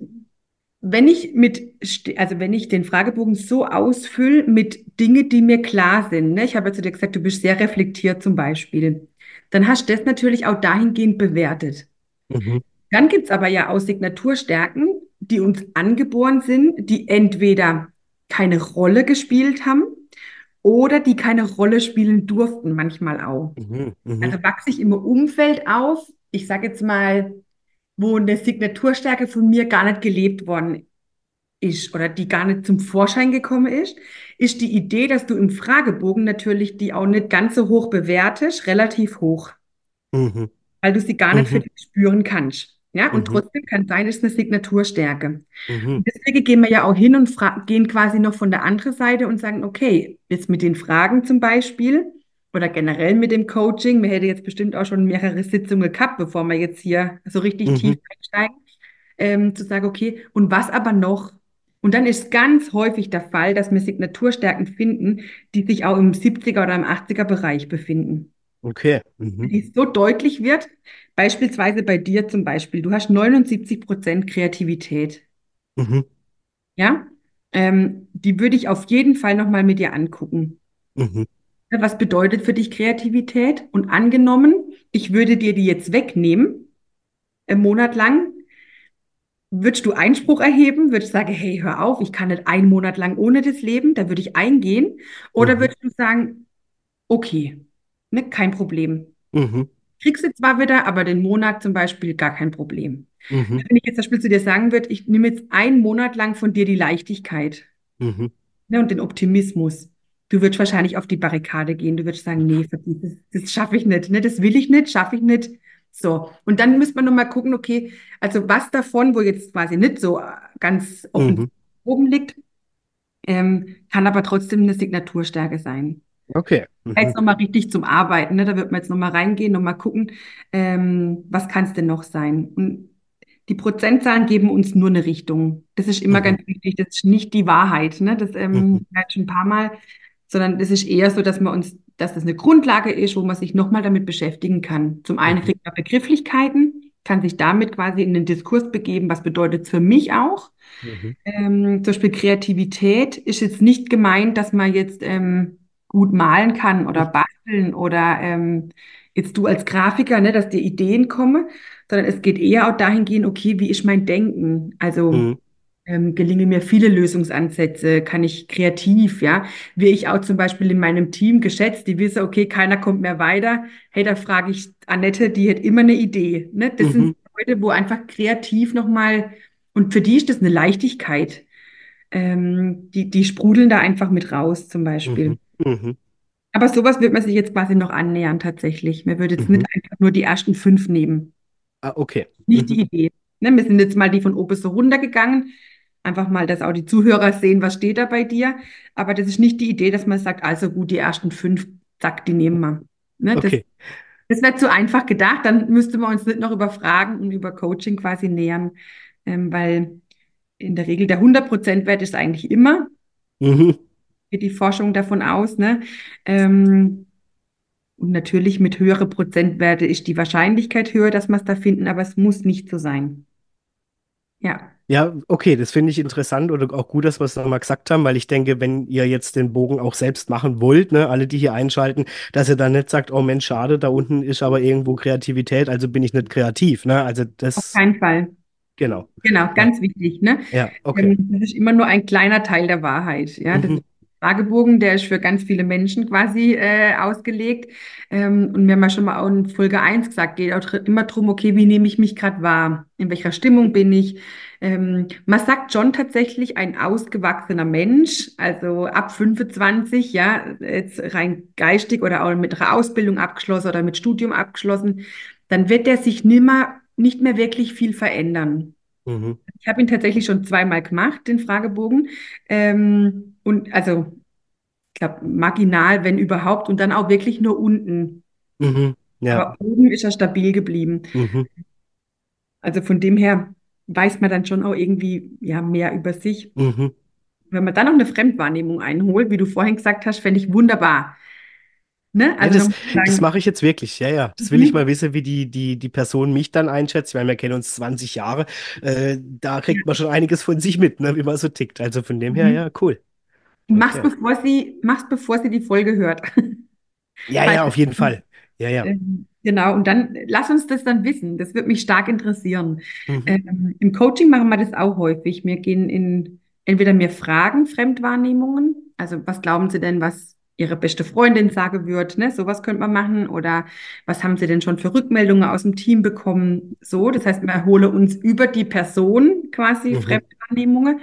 wenn ich mit, also wenn ich den Fragebogen so ausfülle mit Dinge, die mir klar sind, ne? ich habe ja zu dir gesagt, du bist sehr reflektiert zum Beispiel, dann hast du das natürlich auch dahingehend bewertet. Mhm. Dann gibt es aber ja auch Signaturstärken, die uns angeboren sind, die entweder keine Rolle gespielt haben oder die keine Rolle spielen durften, manchmal auch. Mhm, mh. Also wachse ich im Umfeld auf, ich sage jetzt mal, wo eine Signaturstärke von mir gar nicht gelebt worden ist oder die gar nicht zum Vorschein gekommen ist, ist die Idee, dass du im Fragebogen natürlich die auch nicht ganz so hoch bewertest, relativ hoch. Mhm. Weil du sie gar nicht mhm. für dich spüren kannst. Ja, und mhm. trotzdem kann sein, ist eine Signaturstärke. Mhm. Deswegen gehen wir ja auch hin und gehen quasi noch von der anderen Seite und sagen, okay, jetzt mit den Fragen zum Beispiel oder generell mit dem Coaching, wir hätten jetzt bestimmt auch schon mehrere Sitzungen gehabt, bevor wir jetzt hier so richtig mhm. tief einsteigen, ähm, zu sagen, okay, und was aber noch? Und dann ist ganz häufig der Fall, dass wir Signaturstärken finden, die sich auch im 70er oder im 80er Bereich befinden. Okay. Mhm. Die so deutlich wird, beispielsweise bei dir zum Beispiel, du hast 79 Prozent Kreativität. Mhm. Ja, ähm, die würde ich auf jeden Fall nochmal mit dir angucken. Mhm. Was bedeutet für dich Kreativität? Und angenommen, ich würde dir die jetzt wegnehmen, einen Monat lang, würdest du Einspruch erheben? Würdest du sagen, hey, hör auf, ich kann nicht einen Monat lang ohne das leben, da würde ich eingehen? Oder mhm. würdest du sagen, okay, ne, kein Problem. Mhm. Kriegst du zwar wieder, aber den Monat zum Beispiel gar kein Problem. Mhm. Wenn ich jetzt zum Beispiel zu dir sagen würde, ich nehme jetzt einen Monat lang von dir die Leichtigkeit mhm. ne, und den Optimismus. Du würdest wahrscheinlich auf die Barrikade gehen. Du würdest sagen, nee, das, das schaffe ich nicht. Ne? Das will ich nicht, schaffe ich nicht. So. Und dann müsste man nochmal gucken, okay, also was davon, wo jetzt quasi nicht so ganz offen mhm. oben liegt, ähm, kann aber trotzdem eine Signaturstärke sein. Okay. Jetzt nochmal richtig zum Arbeiten. Ne? Da wird man jetzt nochmal reingehen, nochmal gucken, ähm, was kann es denn noch sein? Und die Prozentzahlen geben uns nur eine Richtung. Das ist immer mhm. ganz wichtig. Das ist nicht die Wahrheit. Ne? Das ähm, mhm. halt schon ein paar Mal sondern es ist eher so, dass man uns, dass das eine Grundlage ist, wo man sich nochmal damit beschäftigen kann. Zum einen mhm. kriegt man Begrifflichkeiten, kann sich damit quasi in den Diskurs begeben, was bedeutet es für mich auch. Mhm. Ähm, zum Beispiel Kreativität ist jetzt nicht gemeint, dass man jetzt ähm, gut malen kann oder basteln oder ähm, jetzt du als Grafiker, ne, dass dir Ideen kommen, sondern es geht eher auch dahingehend, okay, wie ist mein Denken? Also mhm ähm, gelingen mir viele Lösungsansätze, kann ich kreativ, ja. Wie ich auch zum Beispiel in meinem Team geschätzt, die wissen, okay, keiner kommt mehr weiter. Hey, da frage ich Annette, die hat immer eine Idee. Ne? Das mhm. sind Leute, wo einfach kreativ nochmal, und für die ist das eine Leichtigkeit. Ähm, die, die sprudeln da einfach mit raus, zum Beispiel. Mhm. Mhm. Aber sowas wird man sich jetzt quasi noch annähern, tatsächlich. Man würde jetzt nicht mhm. einfach nur die ersten fünf nehmen. Ah, okay. Nicht die mhm. Idee. Ne, wir sind jetzt mal die von oben so runtergegangen. Einfach mal, dass auch die Zuhörer sehen, was steht da bei dir. Aber das ist nicht die Idee, dass man sagt, also gut, die ersten fünf, zack, die nehmen wir. Ne, okay. Das, das wäre zu einfach gedacht. Dann müsste man uns nicht noch über Fragen und über Coaching quasi nähern, ähm, weil in der Regel der 100%-Wert ist eigentlich immer. Mhm. Geht die Forschung davon aus. Ne? Ähm, und natürlich mit höheren Prozentwerte ist die Wahrscheinlichkeit höher, dass wir es da finden, aber es muss nicht so sein. Ja. Ja, okay, das finde ich interessant oder auch gut, dass wir es nochmal gesagt haben, weil ich denke, wenn ihr jetzt den Bogen auch selbst machen wollt, ne, alle, die hier einschalten, dass ihr dann nicht sagt, oh Mensch, schade, da unten ist aber irgendwo Kreativität, also bin ich nicht kreativ, ne? Also das. Auf keinen Fall. Genau. Genau, ganz ja. wichtig, ne? Ja, okay. Ähm, das ist immer nur ein kleiner Teil der Wahrheit, ja. Das mhm. ist Fragebogen, der ist für ganz viele Menschen quasi äh, ausgelegt. Ähm, und wir haben ja schon mal auch in Folge 1 gesagt, geht auch immer darum, okay, wie nehme ich mich gerade wahr? In welcher Stimmung bin ich? Ähm, man sagt schon tatsächlich ein ausgewachsener Mensch, also ab 25, ja, jetzt rein geistig oder auch mit einer Ausbildung abgeschlossen oder mit Studium abgeschlossen, dann wird der sich nimmer, nicht mehr wirklich viel verändern. Mhm. Ich habe ihn tatsächlich schon zweimal gemacht, den Fragebogen. Ähm, und also, ich glaube, marginal, wenn überhaupt, und dann auch wirklich nur unten. Mhm, ja. Aber oben ist er stabil geblieben. Mhm. Also von dem her weiß man dann schon auch irgendwie ja, mehr über sich. Mhm. Wenn man dann noch eine Fremdwahrnehmung einholt, wie du vorhin gesagt hast, fände ich wunderbar. Ne? Also ja, das, das mache ich jetzt wirklich, ja, ja. Das will ich mhm. mal wissen, wie die, die, die Person mich dann einschätzt. Ich meine, wir kennen uns 20 Jahre. Äh, da kriegt man schon einiges von sich mit, ne, wie man so tickt. Also von dem her, mhm. ja, cool. Mach's, okay. bevor sie, mach's, bevor sie die Folge hört. Ja, ja, auf jeden Fall. Ja, ja. Ähm, genau, und dann lass uns das dann wissen. Das wird mich stark interessieren. Mhm. Ähm, Im Coaching machen wir das auch häufig. Wir gehen in entweder mir fragen Fremdwahrnehmungen, also was glauben Sie denn, was Ihre beste Freundin sagen wird, ne? Sowas könnte man machen. Oder was haben Sie denn schon für Rückmeldungen aus dem Team bekommen? So, das heißt, wir erholen uns über die Person quasi mhm. Fremdwahrnehmungen.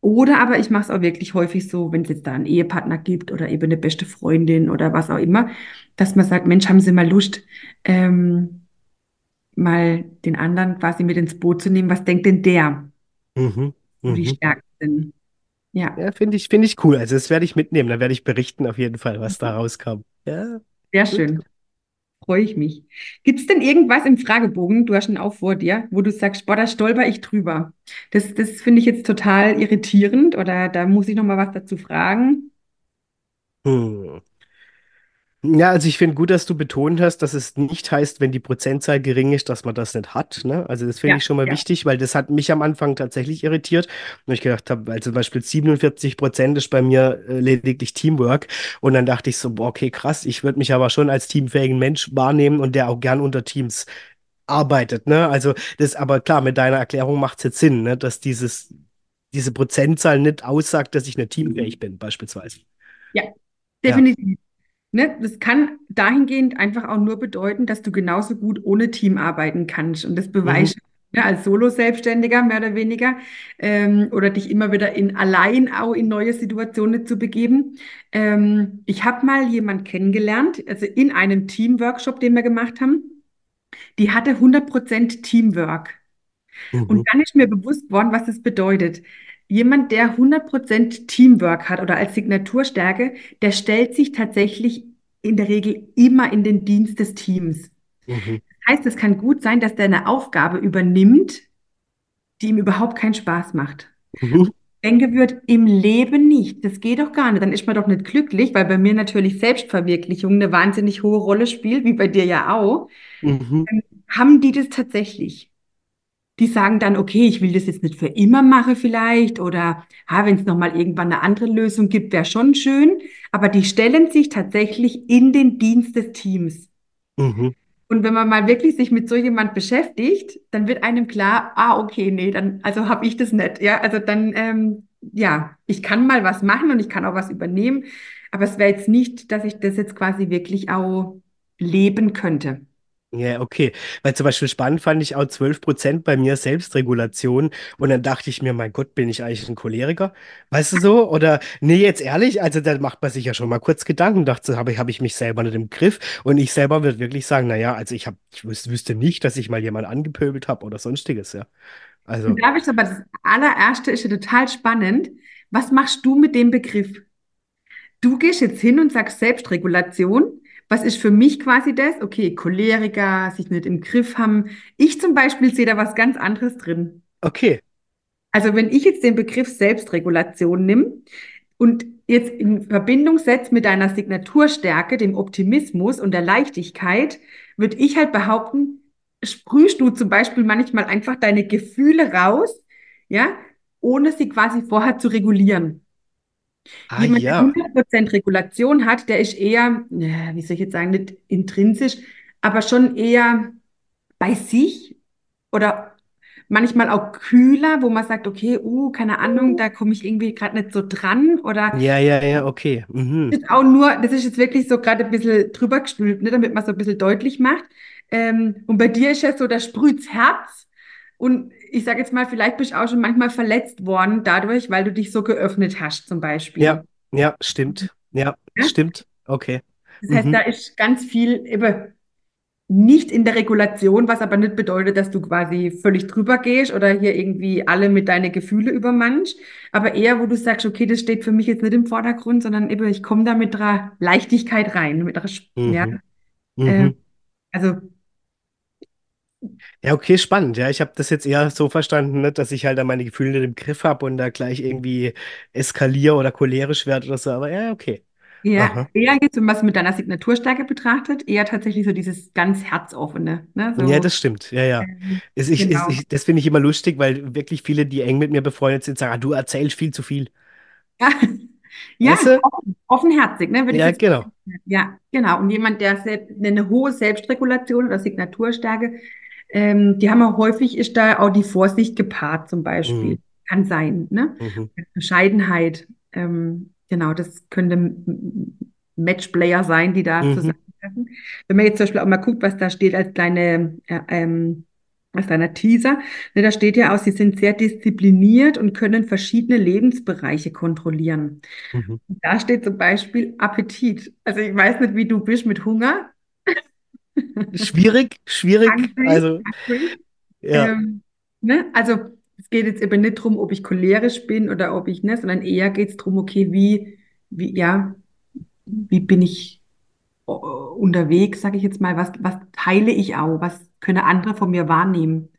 Oder aber ich mache es auch wirklich häufig so, wenn es jetzt da einen Ehepartner gibt oder eben eine beste Freundin oder was auch immer, dass man sagt, Mensch, haben Sie mal Lust, ähm, mal den anderen quasi mit ins Boot zu nehmen. Was denkt denn der, mhm, wo die mhm. Stärken sind? Ja, ja finde ich, finde ich cool. Also das werde ich mitnehmen. Da werde ich berichten auf jeden Fall, was da mhm. rauskam. Ja, Sehr gut. schön freue ich mich. Gibt es denn irgendwas im Fragebogen, du hast ihn auch vor dir, wo du sagst, boah, da stolper ich drüber? Das, das finde ich jetzt total irritierend oder da muss ich noch mal was dazu fragen. Ja, also ich finde gut, dass du betont hast, dass es nicht heißt, wenn die Prozentzahl gering ist, dass man das nicht hat. Ne? Also das finde Ja, ich schon mal ja. wichtig, weil das hat mich am Anfang tatsächlich irritiert. Und ich gedacht habe, also zum Beispiel 47 Prozent ist bei mir äh, lediglich Teamwork. Und dann dachte ich so, boah, okay, krass, ich würde mich aber schon als teamfähigen Mensch wahrnehmen und der auch gern unter Teams arbeitet. Ne? Also das, aber klar, mit deiner Erklärung macht es jetzt Sinn, ne? dass dieses, diese Prozentzahl nicht aussagt, dass ich nicht teamfähig bin, beispielsweise. Ja, Ja. Ne, das kann dahingehend einfach auch nur bedeuten, dass du genauso gut ohne Team arbeiten kannst. Und das Mhm. beweist ne, als Solo-Selbstständiger mehr oder weniger ähm, oder dich immer wieder in allein auch in neue Situationen zu begeben. Ähm, ich habe mal jemand kennengelernt, also in einem Teamworkshop, den wir gemacht haben, die hatte 100% Teamwork. Und Mhm. dann ist mir bewusst worden, was das bedeutet. Jemand, der 100% Teamwork hat oder als Signaturstärke, der stellt sich tatsächlich in der Regel immer in den Dienst des Teams. Mhm. Das heißt, es kann gut sein, dass der eine Aufgabe übernimmt, die ihm überhaupt keinen Spaß macht. Mhm. Denke wird im Leben nicht. Das geht doch gar nicht. Dann ist man doch nicht glücklich, weil bei mir natürlich Selbstverwirklichung eine wahnsinnig hohe Rolle spielt, wie bei dir ja auch. Mhm. Haben die das tatsächlich? Die sagen dann, okay, ich will das jetzt nicht für immer machen vielleicht oder ha, wenn es nochmal irgendwann eine andere Lösung gibt, wäre schon schön. Aber die stellen sich tatsächlich in den Dienst des Teams. Mhm. Und wenn man mal wirklich sich mit so jemand beschäftigt, dann wird einem klar, ah, okay, nee, dann, also habe ich das nicht. Ja, also dann, ähm, ja, ich kann mal was machen und ich kann auch was übernehmen, aber es wäre jetzt nicht, dass ich das jetzt quasi wirklich auch leben könnte. Ja, okay. Weil zum Beispiel spannend fand ich auch 12% bei mir Selbstregulation. Und dann dachte ich mir, mein Gott, bin ich eigentlich ein Choleriker? Weißt du so? Oder, nee, jetzt ehrlich, also da macht man sich ja schon mal kurz Gedanken. Dachte, habe ich, habe ich mich selber nicht im Griff? Und ich selber würde wirklich sagen, naja, also ich habe, ich wüs wüsste nicht, dass ich mal jemanden angepöbelt habe oder sonstiges, ja. Also, Und da ist aber das allererste ist ja total spannend. Was machst du mit dem Begriff? Du gehst jetzt hin und sagst Selbstregulation. Was ist für mich quasi das? Okay, Choleriker, sich nicht im Griff haben. Ich zum Beispiel sehe da was ganz anderes drin. okay. Also wenn ich jetzt den Begriff Selbstregulation nehme und jetzt in Verbindung setze mit deiner Signaturstärke, dem Optimismus und der Leichtigkeit, würde ich halt behaupten, sprühst du zum Beispiel manchmal einfach deine Gefühle raus, ja, ohne sie quasi vorher zu regulieren. Ah, Jemand, der ja. 100% Regulation hat, der ist eher, wie soll ich jetzt sagen, nicht intrinsisch, aber schon eher bei sich oder manchmal auch kühler, wo man sagt, okay, uh, keine Ahnung, da komme ich irgendwie gerade nicht so dran oder Ja, ja, ja, okay. Mhm. ist auch nur, das ist jetzt wirklich so gerade ein bisschen drüber gestülpt, ne, damit man so ein bisschen deutlich macht. Ähm, und bei dir ist ja so, da sprüht's Herz und ich sage jetzt mal, vielleicht bist du auch schon manchmal verletzt worden dadurch, weil du dich so geöffnet hast, zum Ja, Beispiel. ja, stimmt. Ja, Ja? stimmt. Okay. Das heißt, da Mhm. ist ganz viel eben nicht in der Regulation, was aber nicht bedeutet, dass du quasi völlig drüber gehst oder hier irgendwie alle mit deinen Gefühle übermannst, aber eher, wo du sagst, okay, das steht für mich jetzt nicht im Vordergrund, sondern eben, ich komme da mit einer Leichtigkeit rein, mit einer, Sp- ja, Mhm. äh, Mhm. also, Ja, okay, spannend. Ja, ich habe das jetzt eher so verstanden, ne, dass ich halt da meine Gefühle nicht im Griff habe und da gleich irgendwie eskaliere oder cholerisch werde oder so. Aber ja, okay. ja, Aha. eher jetzt, wenn man es mit deiner Signaturstärke betrachtet, eher tatsächlich so dieses ganz Herzoffene, ne, Ja, so, das stimmt. Ja, ja. ähm, Es, ich, es, genau. ich, das finde ich immer lustig, weil wirklich viele, die eng mit mir befreundet sind, sagen, ah, du erzählst viel zu viel. Ja, ja, Weißt du? offen, offenherzig, ne, Ja, genau. Ja, genau. Und jemand, der selbst, eine hohe Selbstregulation oder Signaturstärke, ähm, die haben auch häufig, ist da auch die Vorsicht gepaart zum Mhm. Beispiel. Kann sein, ne? Mhm. Bescheidenheit, ähm, genau, das könnte Matchplayer sein, die da Mhm. zusammentreffen. Wenn man jetzt zum Beispiel auch mal guckt, was da steht als kleine, äh, ähm, als kleiner Teaser, ne, da steht ja auch, sie sind sehr diszipliniert und können verschiedene Lebensbereiche kontrollieren. Mhm. Da steht zum Beispiel Appetit. Also ich weiß nicht, wie du bist mit Hunger. Schwierig, schwierig. Hungry, Also, hungry. ja, Ähm, ne? Also es geht jetzt eben nicht darum, ob ich cholerisch bin oder ob ich, ne, sondern eher geht es darum, okay, wie, wie, ja, wie bin ich äh, unterwegs, sage ich jetzt mal, was, was teile ich auch, was können andere von mir wahrnehmen?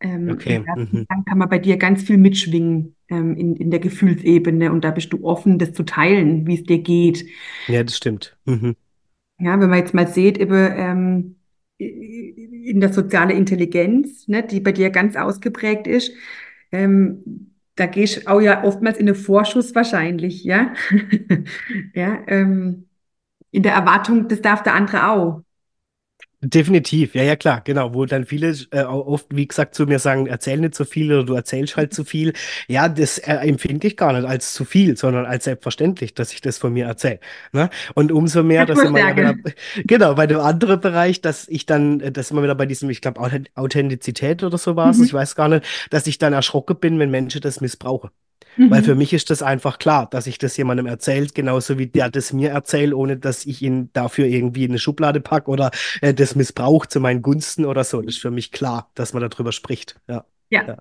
Ähm, okay. Mhm. dann kann man bei dir ganz viel mitschwingen ähm, in, in der Gefühlsebene und da bist du offen, das zu teilen, wie es dir geht. Ja, das stimmt. Mhm. Ja, wenn man jetzt mal sieht, eben, ähm, in der sozialen Intelligenz, ne, die bei dir ganz ausgeprägt ist, ähm, da gehst du auch ja oftmals in den Vorschuss wahrscheinlich, ja. ja, ähm, in der Erwartung, das darf der andere auch. Definitiv, ja, ja, klar, genau, wo dann viele äh, oft, wie gesagt, zu mir sagen, erzähl nicht so viel oder du erzählst halt zu viel. Ja, das äh, empfinde ich gar nicht als zu viel, sondern als selbstverständlich, dass ich das von mir erzähle. Ne? Und umso mehr, dass immer wieder, genau, bei dem anderen Bereich, dass ich dann, äh, dass immer wieder bei diesem, ich glaube, Authentizität oder so war es, mhm. ich weiß gar nicht, dass ich dann erschrocken bin, wenn Menschen das missbrauchen. Mhm. Weil für mich ist das einfach klar, dass ich das jemandem erzählt, genauso wie der das mir erzählt, ohne dass ich ihn dafür irgendwie in eine Schublade packe oder äh, das missbraucht zu meinen Gunsten oder so. Das ist für mich klar, dass man darüber spricht. Ja. ja. ja.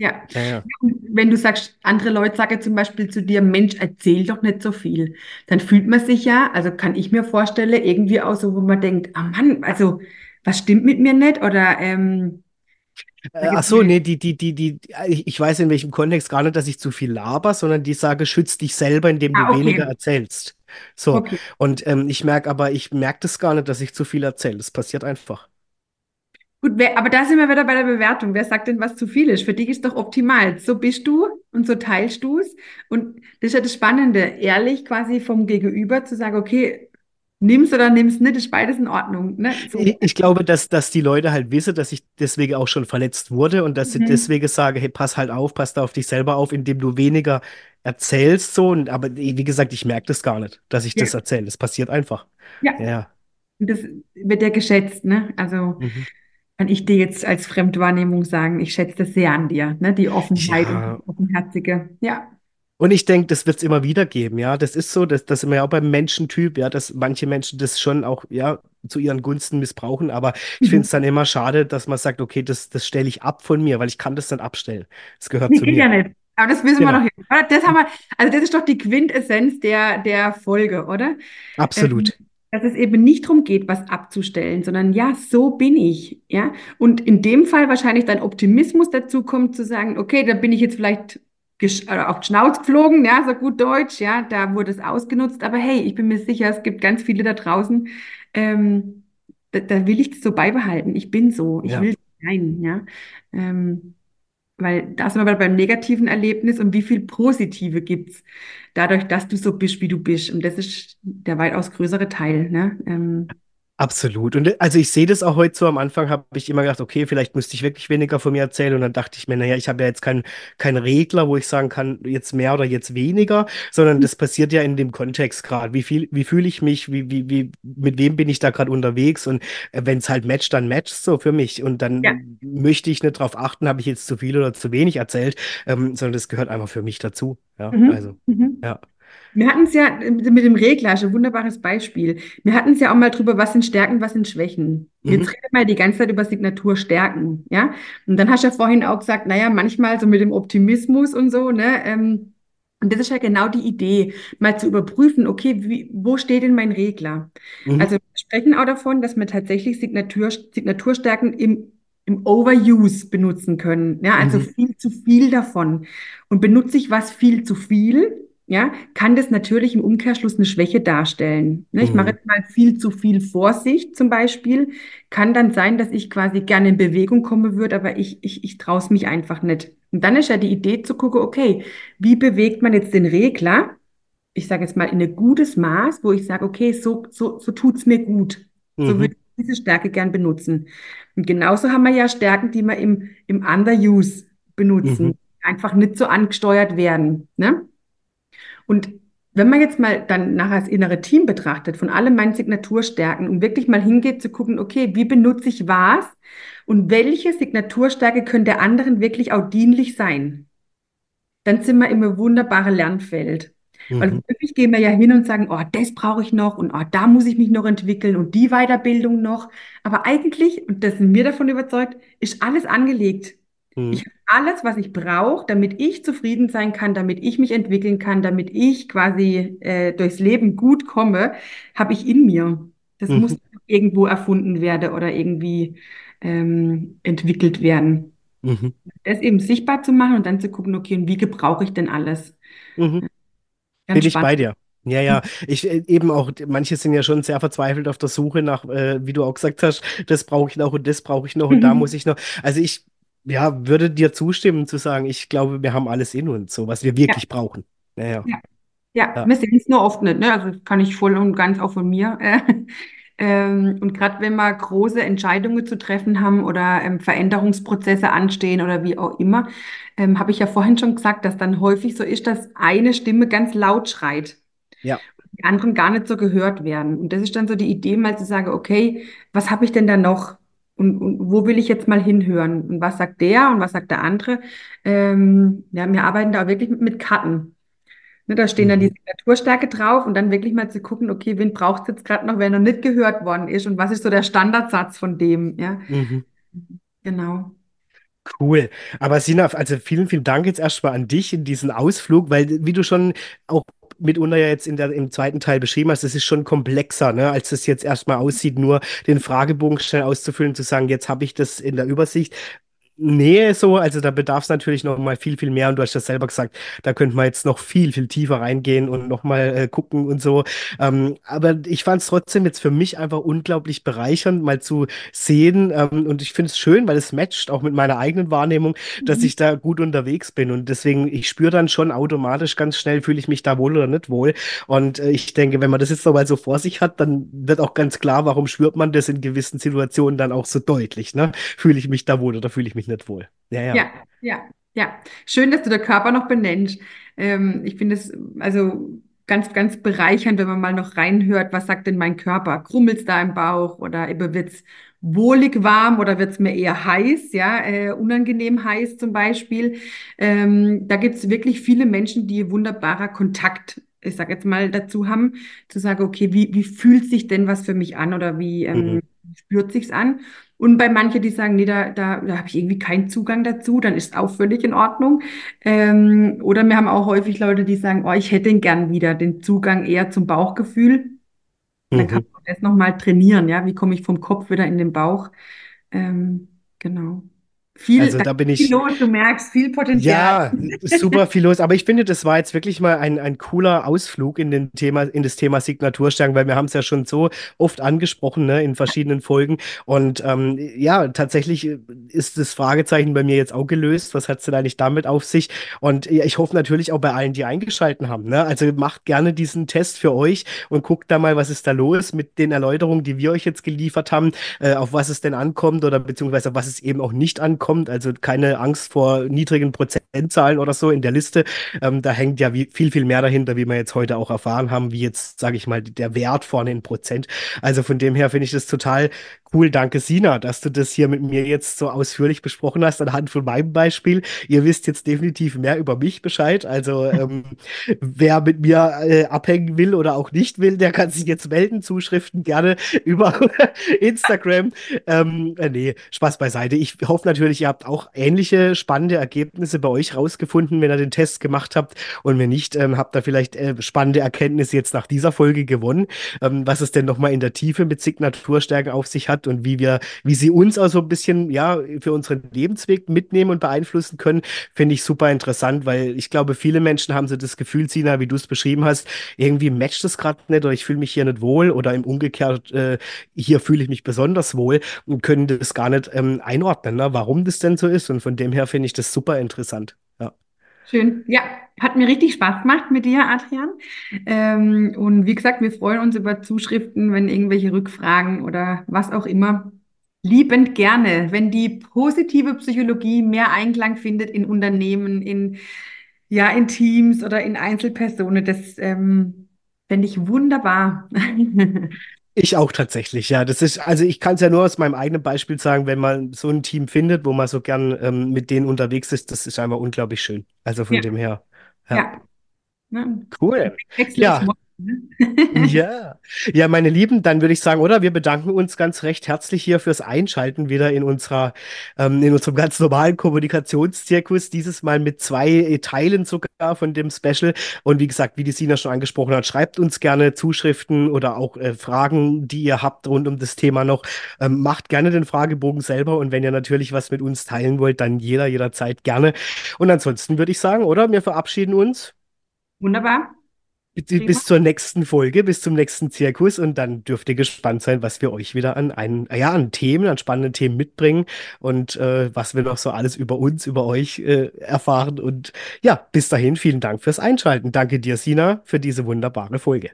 Ja. ja, ja. Wenn du sagst, andere Leute sagen zum Beispiel zu dir, Mensch, erzähl doch nicht so viel, dann fühlt man sich ja, also kann ich mir vorstellen, irgendwie auch so, wo man denkt, ah oh Mann, also was stimmt mit mir nicht? Oder ähm, äh, ach so, nee, die, die, die, die, ich weiß in welchem Kontext gar nicht, dass ich zu viel laber, sondern die sage, schütz dich selber, indem du ah, okay. weniger erzählst. So. Okay. Und ähm, ich merke aber, ich merke das gar nicht, dass ich zu viel erzähle. Das passiert einfach. Gut, wer, aber da sind wir wieder bei der Bewertung. Wer sagt denn, was zu viel ist? Für dich ist doch optimal. So bist du und so teilst du es. Und das ist ja das Spannende, ehrlich quasi vom Gegenüber zu sagen, okay, nimm's oder nimm's nicht, ist beides in Ordnung. Ne? So. Ich, ich, glaube, dass, dass die Leute halt wissen, dass ich deswegen auch schon verletzt wurde und dass mhm. sie deswegen sagen, hey, pass halt auf, pass da auf dich selber auf, indem du weniger erzählst so. Und, aber wie gesagt, ich merke das gar nicht, dass ich ja. das erzähle. Das passiert einfach. Ja. ja. Das wird ja geschätzt, ne? Also mhm. kann ich dir jetzt als Fremdwahrnehmung sagen, ich schätze das sehr an dir, ne? Die Offenheit ja. und die Offenherzige. Ja. Und ich denke, das wird es immer wieder geben, ja. Das ist so, das, das sind wir ja auch beim Menschentyp, ja, dass manche Menschen das schon auch, ja, zu ihren Gunsten missbrauchen. Aber ich finde es mhm. dann immer schade, dass man sagt, okay, das, das stelle ich ab von mir, weil ich kann das dann abstellen. Das gehört nee, zu mir. Ja nicht. Aber das wissen genau. wir doch Das haben wir, also das ist doch die Quintessenz der, der Folge, oder? Absolut. Ähm, dass es eben nicht darum geht, was abzustellen, sondern ja, so bin ich, ja. Und in dem Fall wahrscheinlich dein Optimismus dazu kommt, zu sagen, okay, da bin ich jetzt vielleicht auf die Schnauze geflogen, ja, so gut Deutsch, ja, da wurde es ausgenutzt. Aber hey, ich bin mir sicher, es gibt ganz viele da draußen, ähm, da, da, will ich das so beibehalten. Ich bin so, ich ja. will sein, ja. Ähm, weil da sind wir beim negativen Erlebnis und wie viel Positive gibt's dadurch, dass du so bist, wie du bist. Und das ist der weitaus größere Teil. Ne? Ähm, Absolut. Und äh, also ich sehe das auch heute so. Am Anfang habe ich immer gedacht, okay, vielleicht müsste ich wirklich weniger von mir erzählen. Und dann dachte ich mir, naja, ich habe ja jetzt keinen kein Regler, wo ich sagen kann, jetzt mehr oder jetzt weniger, sondern das passiert ja in dem Kontext gerade. Wie viel, wie fühle ich mich, wie, wie, wie, mit wem bin ich da gerade unterwegs? Und äh, wenn es halt matcht, dann matcht so für mich. Und dann ja. möchte ich nicht darauf achten, habe ich jetzt zu viel oder zu wenig erzählt, ähm, sondern das gehört einfach für mich dazu. Ja, mhm. also, mhm. ja. Wir hatten es ja mit dem Reglage, ein wunderbares Beispiel. Wir hatten es ja auch mal drüber, was sind Stärken, was sind Schwächen. Mhm. Jetzt reden wir die ganze Zeit über Signaturstärken, ja. Und dann hast du ja vorhin auch gesagt, naja, manchmal so mit dem Optimismus und so, ne, ähm, und das ist ja genau die Idee, mal zu überprüfen, okay, wie, wo steht denn mein Regler? Mhm. Also wir sprechen auch davon, dass wir tatsächlich Signatur, Signaturstärken im, im Overuse benutzen können. Ja, also mhm. viel zu viel davon. Und benutze ich was viel zu viel, ja, kann das natürlich im Umkehrschluss eine Schwäche darstellen. Ne? Ich mache mhm. jetzt mal viel zu viel Vorsicht zum Beispiel. Kann dann sein, dass ich quasi gerne in Bewegung kommen würde, aber ich, ich, ich traue es mich einfach nicht. Und dann ist ja die Idee zu gucken, okay, wie bewegt man jetzt den Regler? Ich sage jetzt mal in ein gutes Maß, wo ich sage, okay, so, so, so tut's mir gut. Mhm. So würde ich diese Stärke gern benutzen. Und genauso haben wir ja Stärken, die wir im, im Underuse benutzen. Mhm. Einfach nicht so angesteuert werden. Ne? Und wenn man jetzt mal dann nachher das innere Team betrachtet, von allen meinen Signaturstärken und wirklich mal hingeht zu gucken, okay, wie benutze ich was und welche Signaturstärke könnte der anderen wirklich auch dienlich sein, dann sind wir im wunderbaren Lernfeld. Mhm. Weil wirklich gehen wir ja hin und sagen, oh, das brauche ich noch und oh, da muss ich mich noch entwickeln und die Weiterbildung noch. Aber eigentlich, und das sind wir davon überzeugt, ist alles angelegt. Mhm. Ich habe alles, was ich brauche, damit ich zufrieden sein kann, damit ich mich entwickeln kann, damit ich quasi äh, durchs Leben gut komme, habe ich in mir. Das mhm. muss irgendwo erfunden werden oder irgendwie ähm, entwickelt werden. Mhm. Das eben sichtbar zu machen und dann zu gucken, okay, und wie gebrauche ich denn alles? Mhm. Bin ich bei dir. Ja, ja, ich äh, eben auch, manche sind ja schon sehr verzweifelt auf der Suche nach, äh, wie du auch gesagt hast, das brauche ich noch und das brauche ich noch und da muss ich noch. Also ich, ja, würde dir zustimmen zu sagen, ich glaube, wir haben alles in uns, so was wir wirklich Ja, brauchen. Naja, ja. Ja, ja, wir sehen es nur oft nicht, ne? Also das kann ich voll und ganz auch von mir. Äh, ähm, und gerade wenn wir große Entscheidungen zu treffen haben oder ähm, Veränderungsprozesse anstehen oder wie auch immer, ähm, habe ich ja vorhin schon gesagt, dass dann häufig so ist, dass eine Stimme ganz laut schreit, ja. die anderen gar nicht so gehört werden. Und das ist dann so die Idee, mal zu sagen, okay, was habe ich denn da noch? Und, und wo will ich jetzt mal hinhören? Und was sagt der und was sagt der andere? Ähm, ja, wir arbeiten da wirklich mit, mit Karten. Ne, da stehen dann die Mhm. Signaturstärke drauf und dann wirklich mal zu gucken, okay, wen braucht es jetzt gerade noch, wer noch nicht gehört worden ist und was ist so der Standardsatz von dem, ja, Mhm. genau. Cool. Aber Sina, also vielen, vielen Dank jetzt erstmal an dich in diesen Ausflug, weil wie du schon auch mitunter ja jetzt in der, im zweiten Teil beschrieben hast, das ist schon komplexer, ne, als es jetzt erstmal aussieht, nur den Fragebogen schnell auszufüllen, zu sagen, jetzt habe ich das in der Übersicht. Nee, so, also da bedarf es natürlich noch mal viel, viel mehr. Und du hast das selber gesagt, da könnte man jetzt noch viel, viel tiefer reingehen und noch mal äh, gucken und so. Ähm, aber ich fand es trotzdem jetzt für mich einfach unglaublich bereichernd, mal zu sehen. Ähm, und ich finde es schön, weil es matcht auch mit meiner eigenen Wahrnehmung, dass Mhm. ich da gut unterwegs bin. Und deswegen, ich spüre dann schon automatisch ganz schnell, fühle ich mich da wohl oder nicht wohl. Und äh, ich denke, wenn man das jetzt noch mal so vor sich hat, dann wird auch ganz klar, warum spürt man das in gewissen Situationen dann auch so deutlich, ne? Fühle ich mich da wohl oder fühle ich mich nicht wohl? Ja, ja. Ja, ja, ja. Schön, dass du der Körper noch benennst. Ähm, ich finde es also ganz, ganz bereichernd, wenn man mal noch reinhört, was sagt denn mein Körper? Krummelt's da im Bauch oder eben wird's wohlig warm oder wird's mir eher heiß, ja, äh, unangenehm heiß zum Beispiel. Ähm, da gibt's wirklich viele Menschen, die wunderbarer Kontakt, ich sag jetzt mal, dazu haben, zu sagen, okay, wie, wie fühlt sich denn was für mich an oder wie Mhm. ähm, spürt sich's an? Und bei manchen, die sagen, nee, da, da, da habe ich irgendwie keinen Zugang dazu, dann ist auch völlig in Ordnung. Ähm, oder wir haben auch häufig Leute, die sagen, oh, ich hätte den gern wieder, den Zugang eher zum Bauchgefühl. Dann kann Mhm. man das nochmal trainieren, ja. Wie komme ich vom Kopf wieder in den Bauch? Ähm, genau. Viel, Also da da bin ist viel ich, los, du merkst, viel Potenzial. ja, super viel los. Aber ich finde, das war jetzt wirklich mal ein, ein cooler Ausflug in den Thema, in das Thema Signaturstärken, weil wir haben es ja schon so oft angesprochen, ne, in verschiedenen Folgen. Und ähm, ja, tatsächlich äh, ist das Fragezeichen bei mir jetzt auch gelöst. Was hat es denn eigentlich damit auf sich? Und ja, ich hoffe natürlich auch bei allen, die eingeschalten haben. Ne? Also macht gerne diesen Test für euch und guckt da mal, was ist da los mit den Erläuterungen, die wir euch jetzt geliefert haben, äh, auf was es denn ankommt oder beziehungsweise auf was es eben auch nicht ankommt. Also keine Angst vor niedrigen Prozentzahlen oder so in der Liste. Ähm, da hängt ja wie, viel, viel mehr dahinter, wie wir jetzt heute auch erfahren haben, wie jetzt, sage ich mal, der Wert vorne in Prozent. Also von dem her finde ich das total cool. Danke, Sina, dass du das hier mit mir jetzt so ausführlich besprochen hast, anhand von meinem Beispiel. Ihr wisst jetzt definitiv mehr über mich Bescheid. Also ähm, wer mit mir äh, abhängen will oder auch nicht will, der kann sich jetzt melden. Zuschriften gerne über Instagram. Ähm, äh, nee, Spaß beiseite. Ich hoffe natürlich, ihr habt auch ähnliche spannende Ergebnisse bei euch rausgefunden, wenn ihr den Test gemacht habt. Und wenn nicht, ähm, habt ihr vielleicht äh, spannende Erkenntnisse jetzt nach dieser Folge gewonnen, ähm, was es denn nochmal in der Tiefe mit Signaturstärken auf sich hat und wie wir, wie sie uns auch so ein bisschen, ja, für unseren Lebensweg mitnehmen und beeinflussen können, finde ich super interessant, weil ich glaube, viele Menschen haben so das Gefühl, Sina, wie du es beschrieben hast, irgendwie matcht es gerade nicht oder ich fühle mich hier nicht wohl oder im Umgekehrt, äh, hier fühle ich mich besonders wohl und können das gar nicht ähm, einordnen, ne? warum das denn so ist. Und von dem her finde ich das super interessant. Schön. Ja, hat mir richtig Spaß gemacht mit dir, Adrian. Ähm, und wie gesagt, wir freuen uns über Zuschriften, wenn irgendwelche Rückfragen oder was auch immer. Liebend gerne, wenn die positive Psychologie mehr Einklang findet in Unternehmen, in, ja, in Teams oder in Einzelpersonen. Das ähm, fände ich wunderbar. Ich auch tatsächlich, ja. Das ist, also ich kann es ja nur aus meinem eigenen Beispiel sagen, wenn man so ein Team findet, wo man so gern ähm, mit denen unterwegs ist, das ist einfach unglaublich schön. Also von Ja, dem her, ja. ja. Cool. Ja? Ja, ja, meine Lieben, dann würde ich sagen, oder? Wir bedanken uns ganz recht herzlich hier fürs Einschalten wieder in unserer, ähm, in unserem ganz normalen Kommunikationszirkus. Dieses Mal mit zwei äh, Teilen sogar von dem Special. Und wie gesagt, wie die Sina schon angesprochen hat, schreibt uns gerne Zuschriften oder auch äh, Fragen, die ihr habt rund um das Thema noch. Ähm, macht gerne den Fragebogen selber. Und wenn ihr natürlich was mit uns teilen wollt, dann jeder, jederzeit gerne. Und ansonsten würde ich sagen, oder? Wir verabschieden uns. Wunderbar. Bis zur nächsten Folge, bis zum nächsten Zirkus und dann dürft ihr gespannt sein, was wir euch wieder an, ein, ja, an Themen, an spannenden Themen mitbringen und äh, was wir noch so alles über uns, über euch äh, erfahren. Und ja, bis dahin vielen Dank fürs Einschalten. Danke dir, Sina, für diese wunderbare Folge.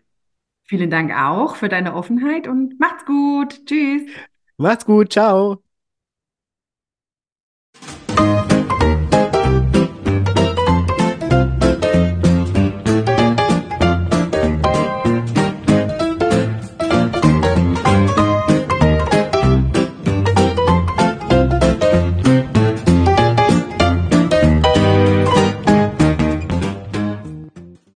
Vielen Dank auch für deine Offenheit und macht's gut. Tschüss. Macht's gut. Ciao.